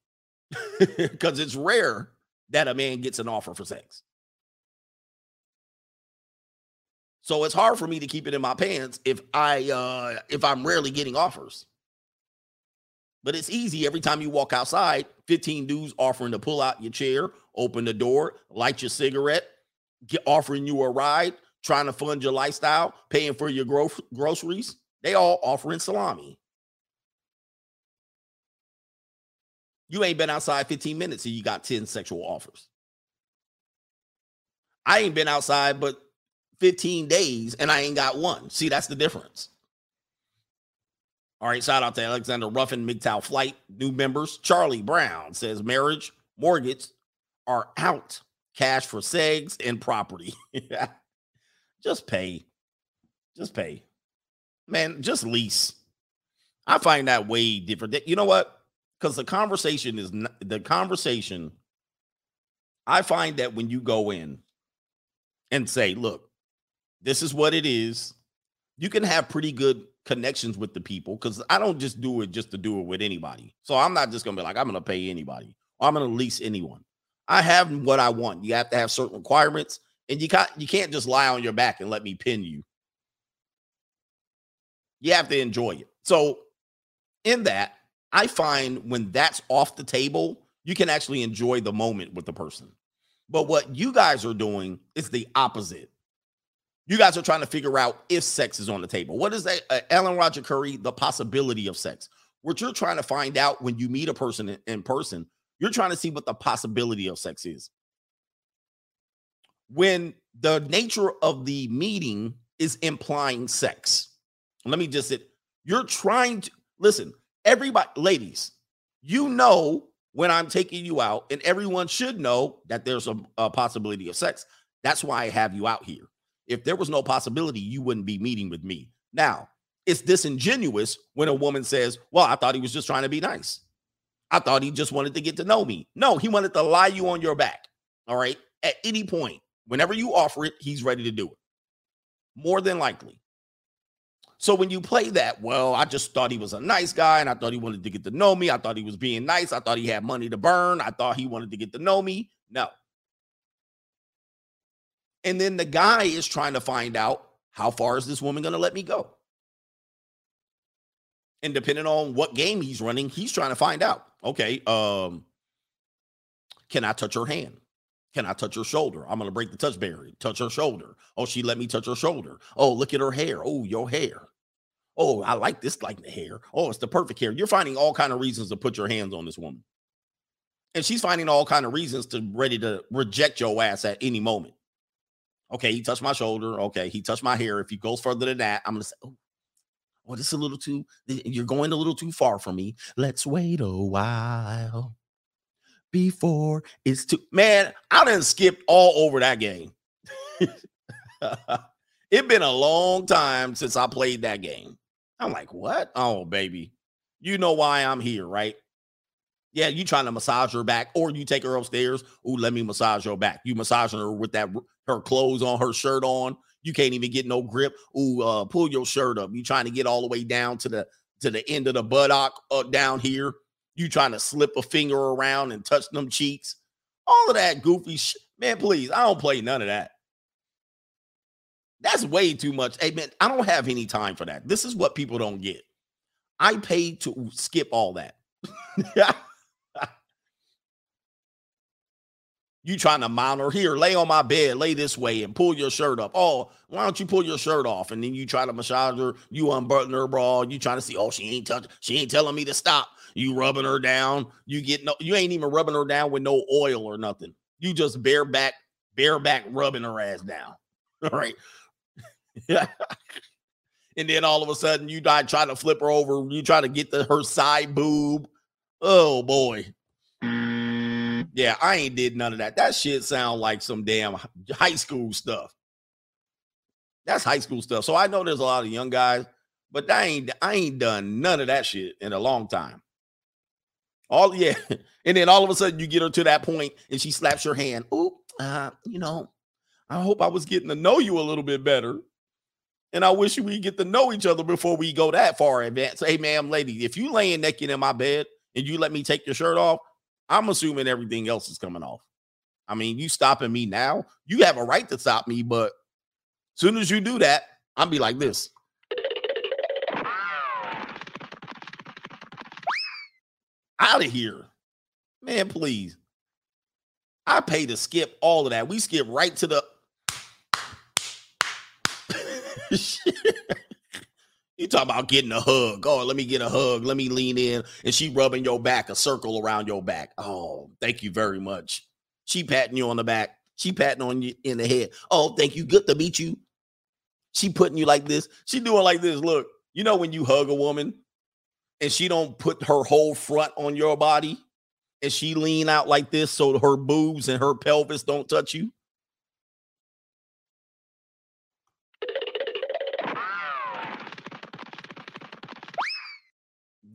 <laughs> Because it's rare that a man gets an offer for sex. So it's hard for me to keep it in my pants if I uh if I'm rarely getting offers. But it's easy every time you walk outside, 15 dudes offering to pull out your chair, open the door, light your cigarette, get offering you a ride, trying to fund your lifestyle, paying for your gro- groceries. They all offering salami. You ain't been outside 15 minutes and you got 10 sexual offers. I ain't been outside but 15 days and I ain't got one. See, that's the difference. All right, shout out to Alexander Ruffin, MGTOW Flight, new members. Charlie Brown says marriage, mortgage are out. Cash for segs and property. <laughs> just pay. Just pay. Man, just lease. I find that way different. You know what? Because the conversation is not, the conversation. I find that when you go in and say, look, this is what it is, you can have pretty good connections with the people because I don't just do it just to do it with anybody. So I'm not just gonna be like, I'm gonna pay anybody or I'm gonna lease anyone. I have what I want. You have to have certain requirements, and you can't you can't just lie on your back and let me pin you. You have to enjoy it. So, in that, I find when that's off the table, you can actually enjoy the moment with the person. But what you guys are doing is the opposite. You guys are trying to figure out if sex is on the table. What is that? Uh, Ellen Roger Curry, the possibility of sex. What you're trying to find out when you meet a person in, in person, you're trying to see what the possibility of sex is. When the nature of the meeting is implying sex. Let me just say, you're trying to listen, everybody, ladies, you know when I'm taking you out, and everyone should know that there's a, a possibility of sex. That's why I have you out here. If there was no possibility, you wouldn't be meeting with me. Now, it's disingenuous when a woman says, Well, I thought he was just trying to be nice. I thought he just wanted to get to know me. No, he wanted to lie you on your back. All right. At any point, whenever you offer it, he's ready to do it. More than likely. So when you play that, well, I just thought he was a nice guy and I thought he wanted to get to know me. I thought he was being nice. I thought he had money to burn. I thought he wanted to get to know me. No. And then the guy is trying to find out how far is this woman going to let me go? And depending on what game he's running, he's trying to find out. Okay, um, can I touch her hand? Can I touch her shoulder? I'm gonna break the touch barrier. Touch her shoulder. Oh, she let me touch her shoulder. Oh, look at her hair. Oh, your hair. Oh, I like this like the hair. Oh, it's the perfect hair. You're finding all kind of reasons to put your hands on this woman. And she's finding all kind of reasons to ready to reject your ass at any moment. Okay, he touched my shoulder. Okay, he touched my hair. If he goes further than that, I'm gonna say, oh, oh Well, it's a little too, you're going a little too far for me. Let's wait a while before it's too. Man, I didn't skip all over that game. <laughs> It's been a long time since I played that game. I'm like, what? Oh, baby. You know why I'm here, right? Yeah, you trying to massage her back, or you take her upstairs. Ooh, let me massage your back. You massaging her with that her clothes on, her shirt on. You can't even get no grip. Ooh, uh, pull your shirt up. You trying to get all the way down to the to the end of the buttock uh, down here. You trying to slip a finger around and touch them cheeks. All of that goofy shit. Man, please, I don't play none of that. That's way too much. Hey, man, I don't have any time for that. This is what people don't get. I paid to skip all that. <laughs> You trying to mount her here, lay on my bed, lay this way and pull your shirt up. Oh, why don't you pull your shirt off? And then you try to massage her, you unbutton her bra, you trying to see, oh, she ain't touch, she ain't telling me to stop. You rubbing her down. You get no, you ain't even rubbing her down with no oil or nothing. You just bareback, bareback rubbing her ass down. <laughs> All right. Yeah. <laughs> and then all of a sudden you die trying to flip her over, you try to get the her side boob. Oh boy. Yeah, I ain't did none of that. That shit sound like some damn high school stuff. That's high school stuff. So I know there's a lot of young guys, but I ain't I ain't done none of that shit in a long time. All yeah, <laughs> and then all of a sudden you get her to that point and she slaps your hand. Oh, uh, you know, I hope I was getting to know you a little bit better. And I wish we get to know each other before we go that far in advance. Hey, ma'am, lady, if you laying naked in my bed and you let me take your shirt off, I'm assuming everything else is coming off. I mean, you stopping me now, you have a right to stop me, but as soon as you do that, I'll be like this. Out of here. Man, please. I pay to skip all of that. We skip right to the <laughs> You talk about getting a hug. Oh, let me get a hug. Let me lean in. And she rubbing your back, a circle around your back. Oh, thank you very much. She patting you on the back. She patting on you in the head. Oh, thank you. Good to meet you. She putting you like this. She doing like this. Look, you know when you hug a woman and she don't put her whole front on your body and she lean out like this so her boobs and her pelvis don't touch you.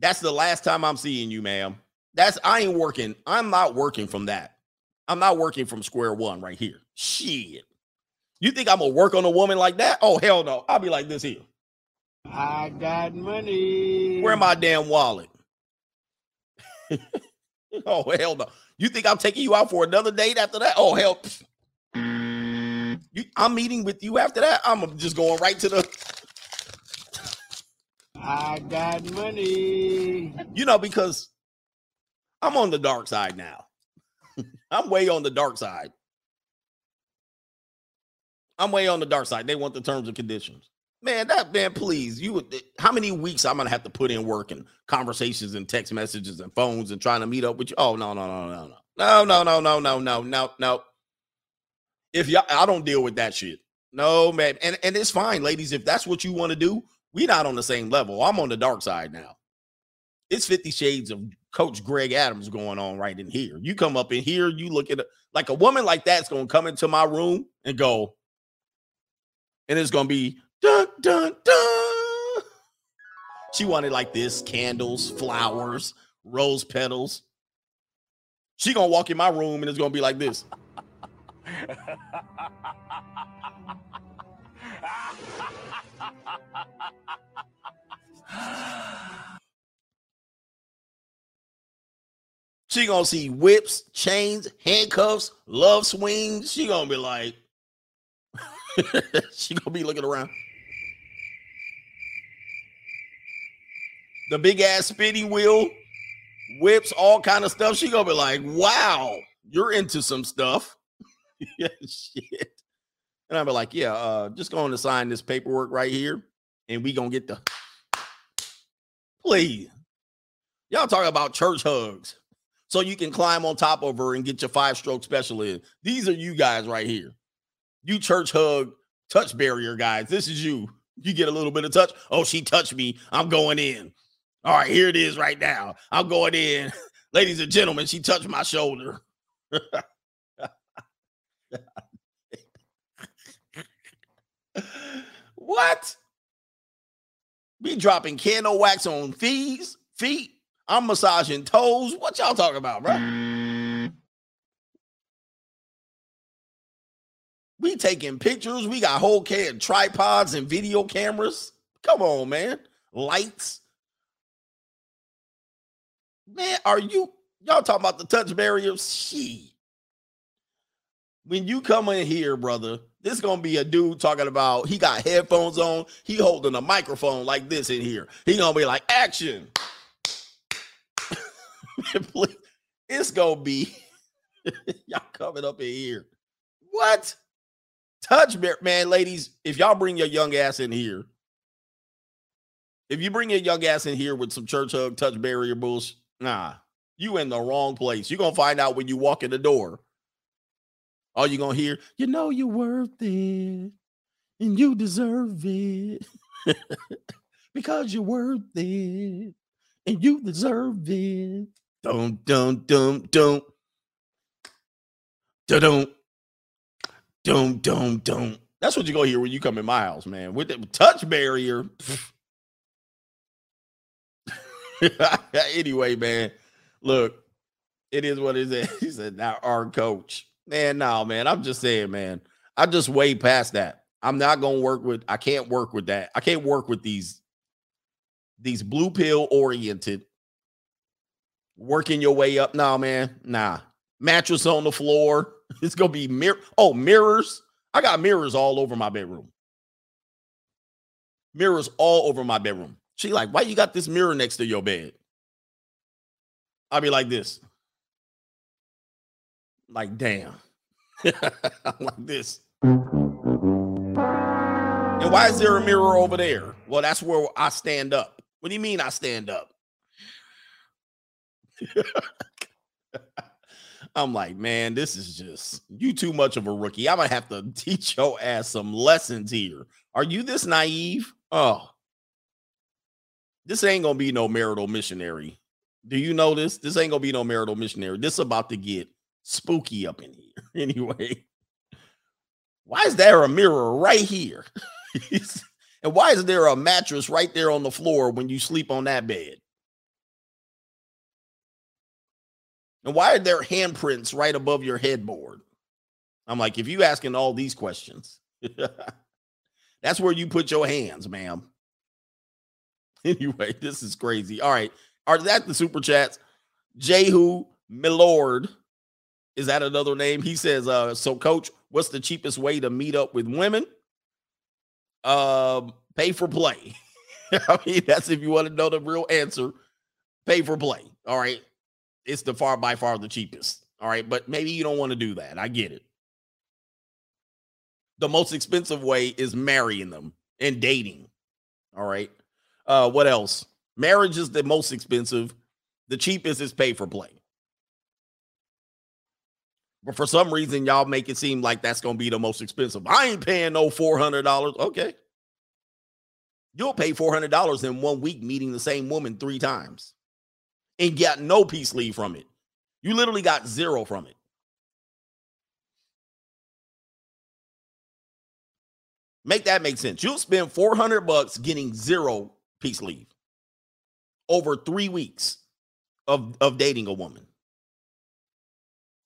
That's the last time I'm seeing you, ma'am. That's I ain't working. I'm not working from that. I'm not working from square one right here. Shit. You think I'm gonna work on a woman like that? Oh hell no. I'll be like this here. I got money. Where my damn wallet? <laughs> oh hell no. You think I'm taking you out for another date after that? Oh hell. You, I'm meeting with you after that. I'm just going right to the I got money. You know, because I'm on the dark side now. <laughs> I'm way on the dark side. I'm way on the dark side. They want the terms and conditions. Man, that man, please. You would how many weeks I'm gonna have to put in work and conversations and text messages and phones and trying to meet up with you? Oh no, no, no, no, no. No, no, no, no, no, no, no, no. If y'all I don't deal with that shit. No, man. And and it's fine, ladies. If that's what you want to do, we not on the same level. I'm on the dark side now. It's 50 shades of Coach Greg Adams going on right in here. You come up in here, you look at it like a woman like that's to come into my room and go, and it's to be dun dun dun. She wanted like this candles, flowers, rose petals. She gonna walk in my room and it's gonna be like this. <laughs> <laughs> She gonna see whips, chains, handcuffs, love swings. She gonna be like, <laughs> she gonna be looking around. The big ass spinning wheel, whips, all kind of stuff. She gonna be like, wow, you're into some stuff. <laughs> yeah, shit. And I'll be like, yeah, uh, just going to sign this paperwork right here, and we gonna get the <sniffs> please. Y'all talk about church hugs so you can climb on top of her and get your five stroke special in. These are you guys right here. You church hug touch barrier guys. This is you. You get a little bit of touch. Oh, she touched me. I'm going in. All right, here it is right now. I'm going in. <laughs> Ladies and gentlemen, she touched my shoulder. <laughs> what? Be dropping candle wax on feet, feet. I'm massaging toes. What y'all talking about, bro? We taking pictures. We got whole can tripods and video cameras. Come on, man. Lights. Man, are you y'all talking about the touch barrier? She. When you come in here, brother, this gonna be a dude talking about he got headphones on, he holding a microphone like this in here. He gonna be like, action. <laughs> it's gonna be <laughs> y'all coming up in here. What? Touch man, ladies. If y'all bring your young ass in here, if you bring your young ass in here with some church hug, touch barrier bullshit, nah, you in the wrong place. You're gonna find out when you walk in the door. All you gonna hear, you know you're worth it, and you deserve it. <laughs> because you're worth it, and you deserve it. Don't, don't, don't, don't. Don't, don't, don't, don't. That's what you're gonna hear when you come in my house, man. With the touch barrier. <laughs> anyway, man, look, it is what it is. <laughs> He said, now our coach. Man, no, man. I'm just saying, man. I just way past that. I'm not gonna work with, I can't work with that. I can't work with these these blue pill oriented working your way up. Nah, man. Nah. Mattress on the floor. <laughs> It's gonna be mirror. Oh, mirrors. I got mirrors all over my bedroom. Mirrors all over my bedroom. She like, why you got this mirror next to your bed? I'll be like this. Like, damn. <laughs> Like this. And why is there a mirror over there? Well, that's where I stand up. What do you mean I stand up? <laughs> I'm like, man, this is just you too much of a rookie. I'm gonna have to <laughs> teach your ass some lessons here. Are you this naive? Oh, this ain't gonna be no marital missionary. Do you know this? This ain't gonna be no marital missionary. This about to get spooky up in here. <laughs> Anyway, why is there a mirror right here? <laughs> and why is there a mattress right there on the floor when you sleep on that bed? And why are there handprints right above your headboard? I'm like, if you asking all these questions, <laughs> that's where you put your hands, ma'am. Anyway, this is crazy. All right. Are that the super chats? Jehu Milord. Is that another name? He says, uh, so coach, what's the cheapest way to meet up with women? Um, pay for play. <laughs> I mean, that's if you want to know the real answer. Pay for play. All right it's the far by far the cheapest. All right. But maybe you don't want to do that. I get it. The most expensive way is marrying them and dating. All right. Uh, what else? Marriage is the most expensive. The cheapest is pay for play. But for some reason, y'all make it seem like that's going to be the most expensive. I ain't paying no $400. Okay. You'll pay $400 in one week meeting the same woman three times and got no peace leave from it. You literally got zero from it. Make that make sense. You'll spend 400 bucks getting zero peace leave over three weeks of, of dating a woman.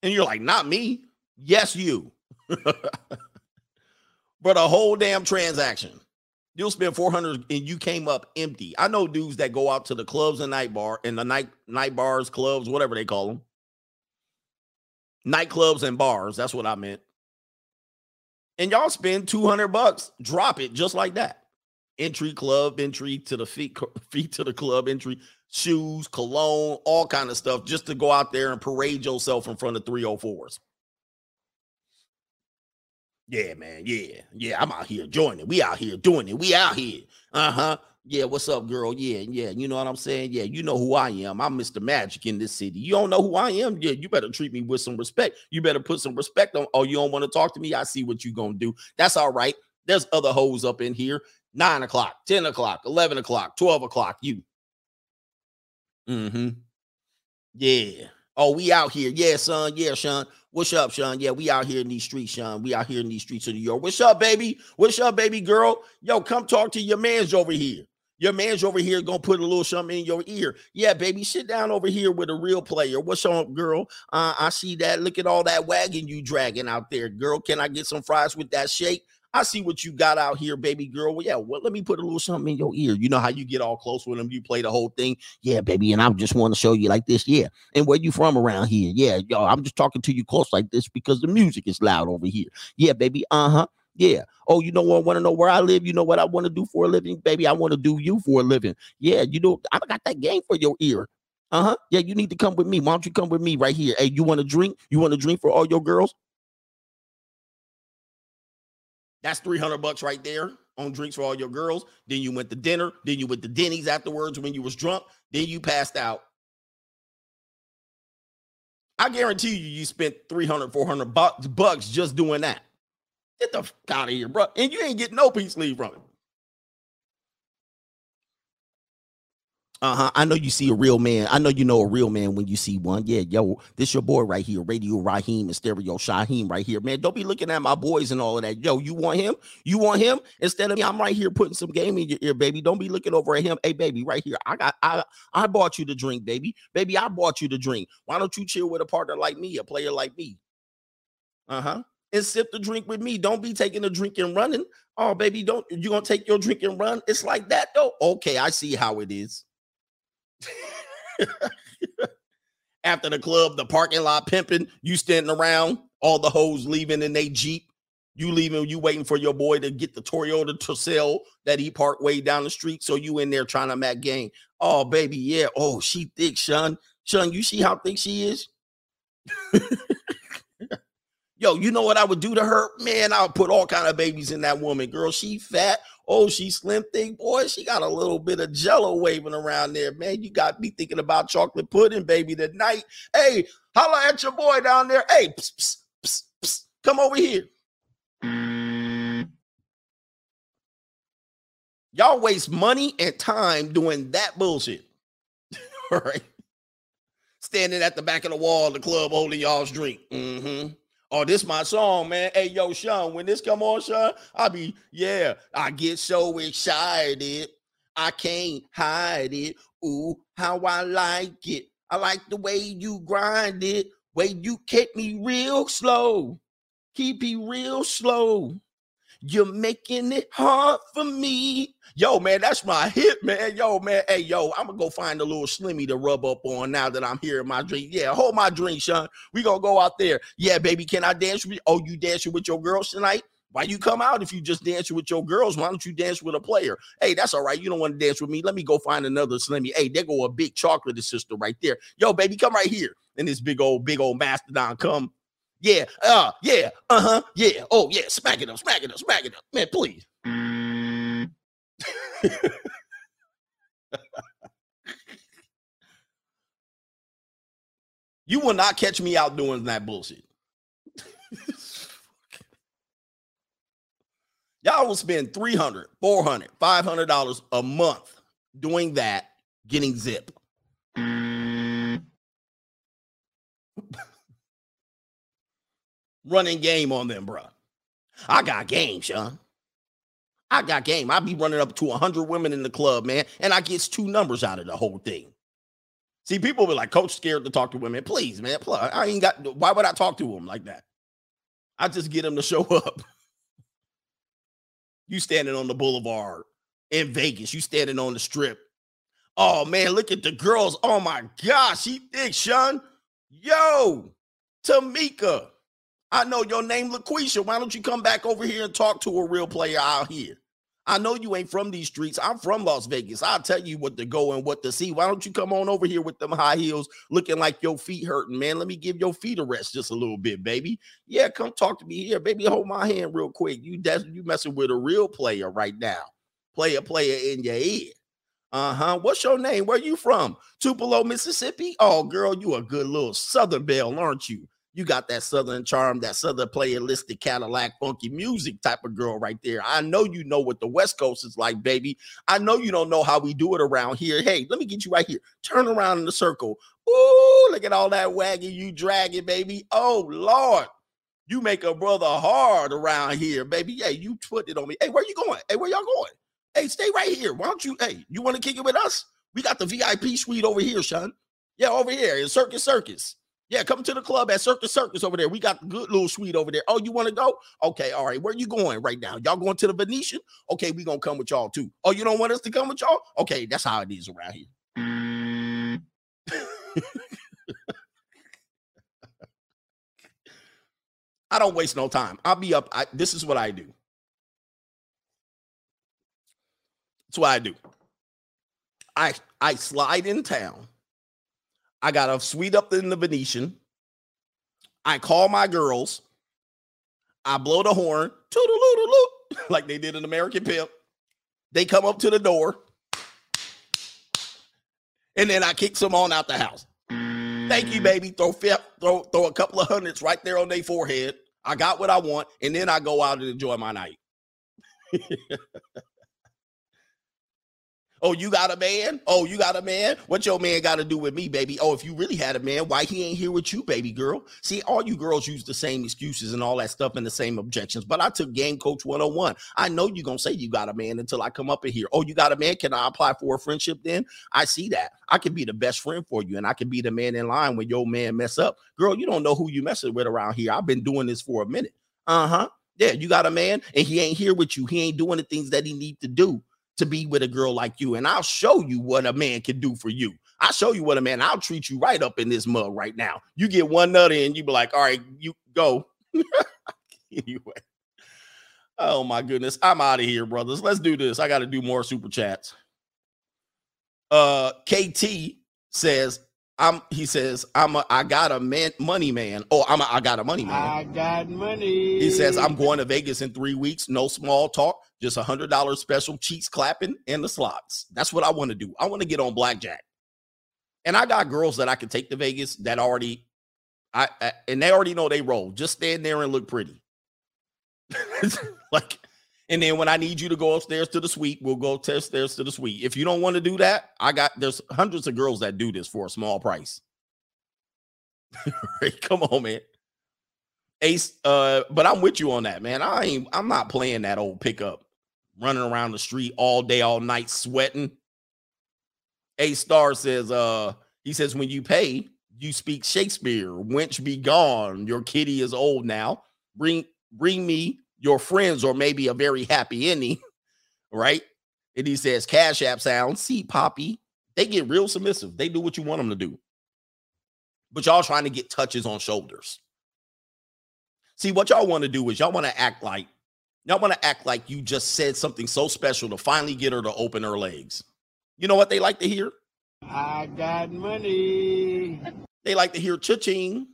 And you're like, not me. Yes, you. <laughs> but a whole damn transaction. You'll spend 400 and you came up empty. I know dudes that go out to the clubs and night bar and the night night bars, clubs, whatever they call them. Nightclubs and bars, that's what I meant. And y'all spend 200 bucks, drop it just like that. Entry club, entry to the feet <laughs> feet to the club, entry shoes, cologne, all kind of stuff just to go out there and parade yourself in front of 304s. Yeah, man. Yeah. Yeah. I'm out here joining. We out here doing it. We out here. Uh-huh. Yeah, what's up, girl? Yeah, yeah. You know what I'm saying? Yeah, you know who I am. I'm Mr. Magic in this city. You don't know who I am? Yeah, you better treat me with some respect. You better put some respect on. Oh, you don't want to talk to me? I see what you gonna do. That's all right. There's other hoes up in here. Nine o'clock, 10 o'clock, 11 o'clock, 12 o'clock. You. Mm-hmm. Yeah. Oh, we out here. Yeah, son. Yeah, Sean. What's up, Sean? Yeah, we out here in these streets, Sean. We out here in these streets of New York. What's up, baby? What's up, baby girl? Yo, come talk to your man's over here. Your man's over here gonna put a little something in your ear. Yeah, baby, sit down over here with a real player. What's up, girl? Uh, I see that. Look at all that wagon you dragging out there, girl. Can I get some fries with that shake? I see what you got out here, baby girl. Well, yeah, well, let me put a little something in your ear. You know how you get all close with them, you play the whole thing. Yeah, baby, and I just want to show you like this. Yeah, and where you from around here? Yeah, yo, I'm just talking to you close like this because the music is loud over here. Yeah, baby. Uh huh. Yeah. Oh, you know what? Want to know where I live? You know what I want to do for a living, baby? I want to do you for a living. Yeah, you know, I got that game for your ear. Uh huh. Yeah, you need to come with me. Why don't you come with me right here? Hey, you want to drink? You want to drink for all your girls? That's 300 bucks right there on drinks for all your girls. Then you went to dinner. Then you went to Denny's afterwards when you was drunk. Then you passed out. I guarantee you, you spent 300, 400 bucks, just doing that. Get the fuck out of here, bro. And you ain't getting no peace leave from it. Uh-huh. I know you see a real man. I know you know a real man when you see one. Yeah, yo, this your boy right here, Radio Raheem and Stereo Shaheem right here. Man, don't be looking at my boys and all of that. Yo, you want him? You want him? Instead of me, I'm right here putting some game in your ear, baby. Don't be looking over at him. Hey, baby, right here. I got I I bought you the drink, baby. Baby, I bought you the drink. Why don't you chill with a partner like me, a player like me? Uh-huh and sip the drink with me. Don't be taking a drink and running. Oh, baby, don't you gonna take your drink and run? It's like that though. Okay, I see how it is. <laughs> After the club, the parking lot pimping, you standing around, all the hoes leaving in they Jeep. You leaving, you waiting for your boy to get the Toyota Tercel that he parked way down the street. So you in there trying to make game. Oh, baby, yeah. Oh, she thick, Sean. Sean, you see how thick she is? <laughs> Yo, you know what I would do to her? Man, I would put all kind of babies in that woman. Girl, she fat. Oh, she slim thick. Boy, she got a little bit of jello waving around there. Man, you got me thinking about chocolate pudding, baby, tonight. Hey, holla at your boy down there. Hey, come over here. Y'all waste money and time doing that bullshit. all <laughs> right. Standing at the back of the wall of the club holding y'all's drink. Mm-hmm. Oh, this my song, man. Hey, yo, Sean, when this come on, Sean, I be, yeah, I get so excited. I can't hide it. Ooh, how I like it. I like the way you grind it, way you keep me real slow. Keep me real slow. You're making it hard for me. Yo, man, that's my hit, man. Yo, man. Hey, yo, I'm gonna go find a little slimmy to rub up on now that I'm here in my drink. Yeah, hold my drink, Sean. We gonna go out there. Yeah, baby, can I dance with you? Oh, you dancing with your girls tonight? Why you come out if you just dancing with your girls? Why don't you dance with a player? Hey, that's all right. You don't want to dance with me. Let me go find another slimmy. Hey, there go a big chocolate sister right there. Yo, baby, come right here. And this big old, big old mastodon come yeah, uh, yeah, uh-huh, yeah, oh yeah, smack it up, smack it up, smack it up. Man, please. You will not catch me out doing that bullshit. Y'all will spend 300 400 $500 a month doing that, getting zip. running game on them, bro. I got game, Sean. I got game. I be running up to 100 women in the club, man, and I gets two numbers out of the whole thing. See, people be like, Coach, scared to talk to women. Please, man, plus, I ain't got. Why would I talk to them like that? I just get them to show <laughs> up. you standing on the boulevard in Vegas. You standing on the strip. Oh man, look at the girls. Oh my gosh, she thick, Sean. Yo, Tamika. I know your name, LaQuisha. Why don't you come back over here and talk to a real player out here? I know you ain't from these streets. I'm from Las Vegas. I'll tell you what to go and what to see. Why don't you come on over here with them high heels looking like your feet hurting, man? Let me give your feet a rest just a little bit, baby. Yeah, come talk to me here, baby. Hold my hand real quick. You that's you messing with a real player right now. Player, player in your ear. Uh-huh. What's your name? Where you from? Tupelo, Mississippi? Oh, girl, you a good little Southern belle, aren't you? You got that Southern charm, that Southern playalistic Cadillac funky music type of girl right there. I know you know what the West Coast is like, baby. I know you don't know how we do it around here. Hey, let me get you right here. Turn around in the circle. Ooh, look at all that wagging you dragging, baby. Oh, Lord. You make a brother hard around here, baby. Hey, you put it on me. Hey, where you going? Hey, where y'all going? Hey, stay right here. Why don't you? Hey, you want to kick it with us? We got the VIP suite over here, son. Yeah, over here in Circus Circus. Yeah, come to the club at Circus Circus over there. We got the good little suite over there. Oh, you want to go? Okay, all right. Where you going right now? Y'all going to the Venetian? Okay, we gonna come with y'all too. Oh, you don't want us to come with y'all? Okay, that's how it is around here. <laughs> I don't waste no time. I'll be up. I, this is what I do. That's what I do. I I slide in town. I got a suite up in the Venetian. I call my girls. I blow the horn, <laughs> like they did in American Pimp. They come up to the door, and then I kick some on out the house. Thank you, baby. Throw throw throw a couple of hundreds right there on their forehead. I got what I want, and then I go out and enjoy my night. <laughs> Oh, you got a man? Oh, you got a man? What your man got to do with me, baby? Oh, if you really had a man, why he ain't here with you, baby girl? See, all you girls use the same excuses and all that stuff and the same objections. But I took Game Coach 101. I know you're going to say you got a man until I come up in here. Oh, you got a man? Can I apply for a friendship then? I see that. I can be the best friend for you and I can be the man in line when your man mess up. Girl, you don't know who you messing with around here. I've been doing this for a minute. Uh-huh. Yeah, you got a man and he ain't here with you. He ain't doing the things that he need to do to be with a girl like you. And I'll show you what a man can do for you. I'll show you what a man, I'll treat you right up in this mug right now. You get one nut in, you be like, all right, you go. <laughs> anyway. Oh my goodness. I'm out of here, brothers. Let's do this. I got to do more super chats. Uh KT says, I'm he says, I'm a I got a man money man. Oh, I'm a I got a money man. I got money. He says, I'm going to Vegas in three weeks. No small talk, just a hundred dollar special cheeks clapping and the slots. That's what I want to do. I want to get on blackjack. And I got girls that I can take to Vegas that already I, I and they already know they roll. Just stand there and look pretty. <laughs> like and then when I need you to go upstairs to the suite, we'll go upstairs to the suite. If you don't want to do that, I got there's hundreds of girls that do this for a small price. <laughs> Come on, man. Ace, uh, but I'm with you on that, man. I ain't I'm not playing that old pickup, running around the street all day, all night, sweating. A star says, uh, he says, when you pay, you speak Shakespeare. Wench be gone. Your kitty is old now. Bring bring me your friends or maybe a very happy ending, <laughs> right? And he says, Cash App sound, see Poppy. They get real submissive. They do what you want them to do. But y'all trying to get touches on shoulders. See, what y'all want to do is y'all want to act like y'all want to act like you just said something so special to finally get her to open her legs. You know what they like to hear? I got money. They like to hear cha-ching.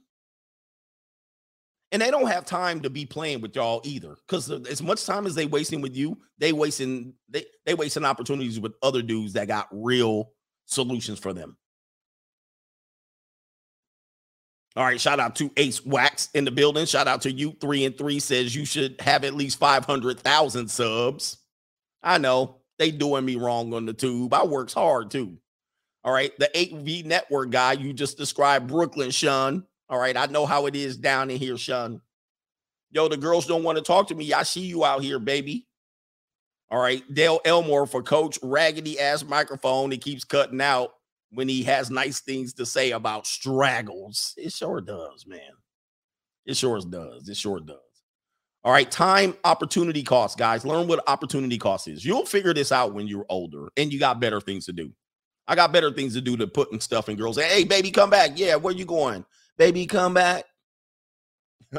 And they don't have time to be playing with y'all either. Because as much time as they wasting with you, they wasting they they wasting opportunities with other dudes that got real solutions for them. All right, shout out to Ace Wax in the building. Shout out to you. Three and three says you should have at least 500,000 subs. I know they doing me wrong on the tube. I works hard too. All right, the 8V network guy you just described, Brooklyn, Sean. All right, I know how it is down in here, Sean. Yo, the girls don't want to talk to me. I see you out here, baby. All right, Dale Elmore for Coach Raggedy ass microphone. He keeps cutting out when he has nice things to say about straggles. It sure does, man. It sure does. It sure does. All right, time opportunity cost, guys. Learn what opportunity cost is. You'll figure this out when you're older and you got better things to do. I got better things to do than putting stuff in girls. Hey, baby, come back. Yeah, where you going? Baby, come back. <laughs>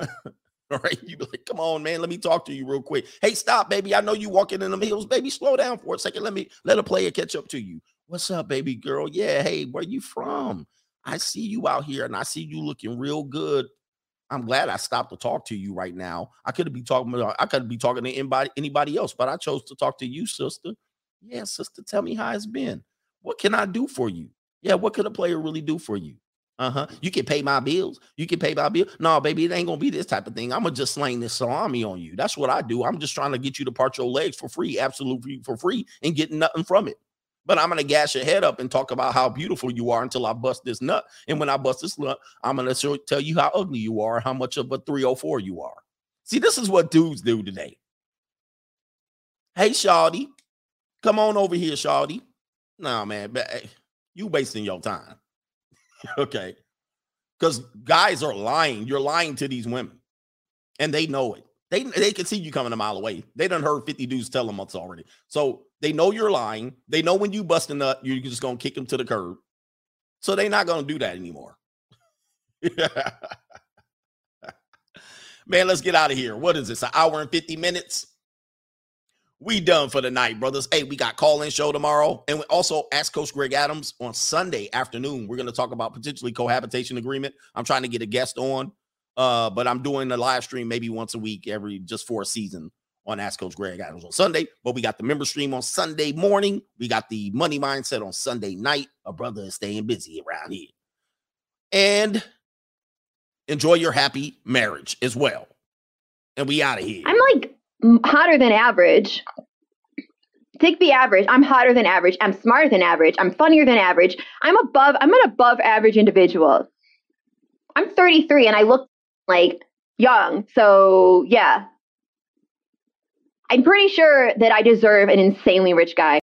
All right, you be like, come on, man. Let me talk to you real quick. Hey, stop, baby. I know you walking in the hills, baby. Slow down for a second. Let me let a player catch up to you. What's up, baby girl? Yeah, hey, where you from? I see you out here and I see you looking real good. I'm glad I stopped to talk to you right now. I could be talking I could be talking to anybody anybody else, but I chose to talk to you, sister. Yeah, sister, tell me how it's been. What can I do for you? Yeah, what could a player really do for you? Uh-huh. You can pay my bills. You can pay my bill. No, baby, it ain't gonna be this type of thing. I'm gonna just sling this salami on you. That's what I do. I'm just trying to get you to part your legs for free, absolutely for free, and getting nothing from it. But I'm gonna gas your head up and talk about how beautiful you are until I bust this nut. And when I bust this nut, I'm gonna show, tell you how ugly you are, how much of a 304 you are. See, this is what dudes do today. Hey, Shawty, come on over here, Shawty. No, man, but hey, eh, you wasting your time. <laughs> okay. Because guys are lying. You're lying to these women. And they know it. They they can see you coming a mile away. They done heard 50 dudes tell them us already. So they know you're lying. They know when you bust a nut, you're just gonna kick them to the curb. So they're not gonna do that anymore. <laughs> Man, let's get out of here. What is this? An hour and 50 minutes? We done for the night, brothers. Hey, we got call in show tomorrow, and we also ask Coach Greg Adams on Sunday afternoon. We're going to talk about potentially cohabitation agreement. I'm trying to get a guest on, uh, but I'm doing a live stream maybe once a week, every just for a season on Ask Coach Greg Adams on Sunday. But we got the member stream on Sunday morning. We got the money mindset on Sunday night. A brother is staying busy around here, and enjoy your happy marriage as well. And we out of here. I'm like hotter than average. Take the average. I'm hotter than average. I'm smarter than average. I'm funnier than average. I'm above. I'm an above average individual. I'm 33 and I look like young. So yeah, I'm pretty sure that I deserve an insanely rich guy.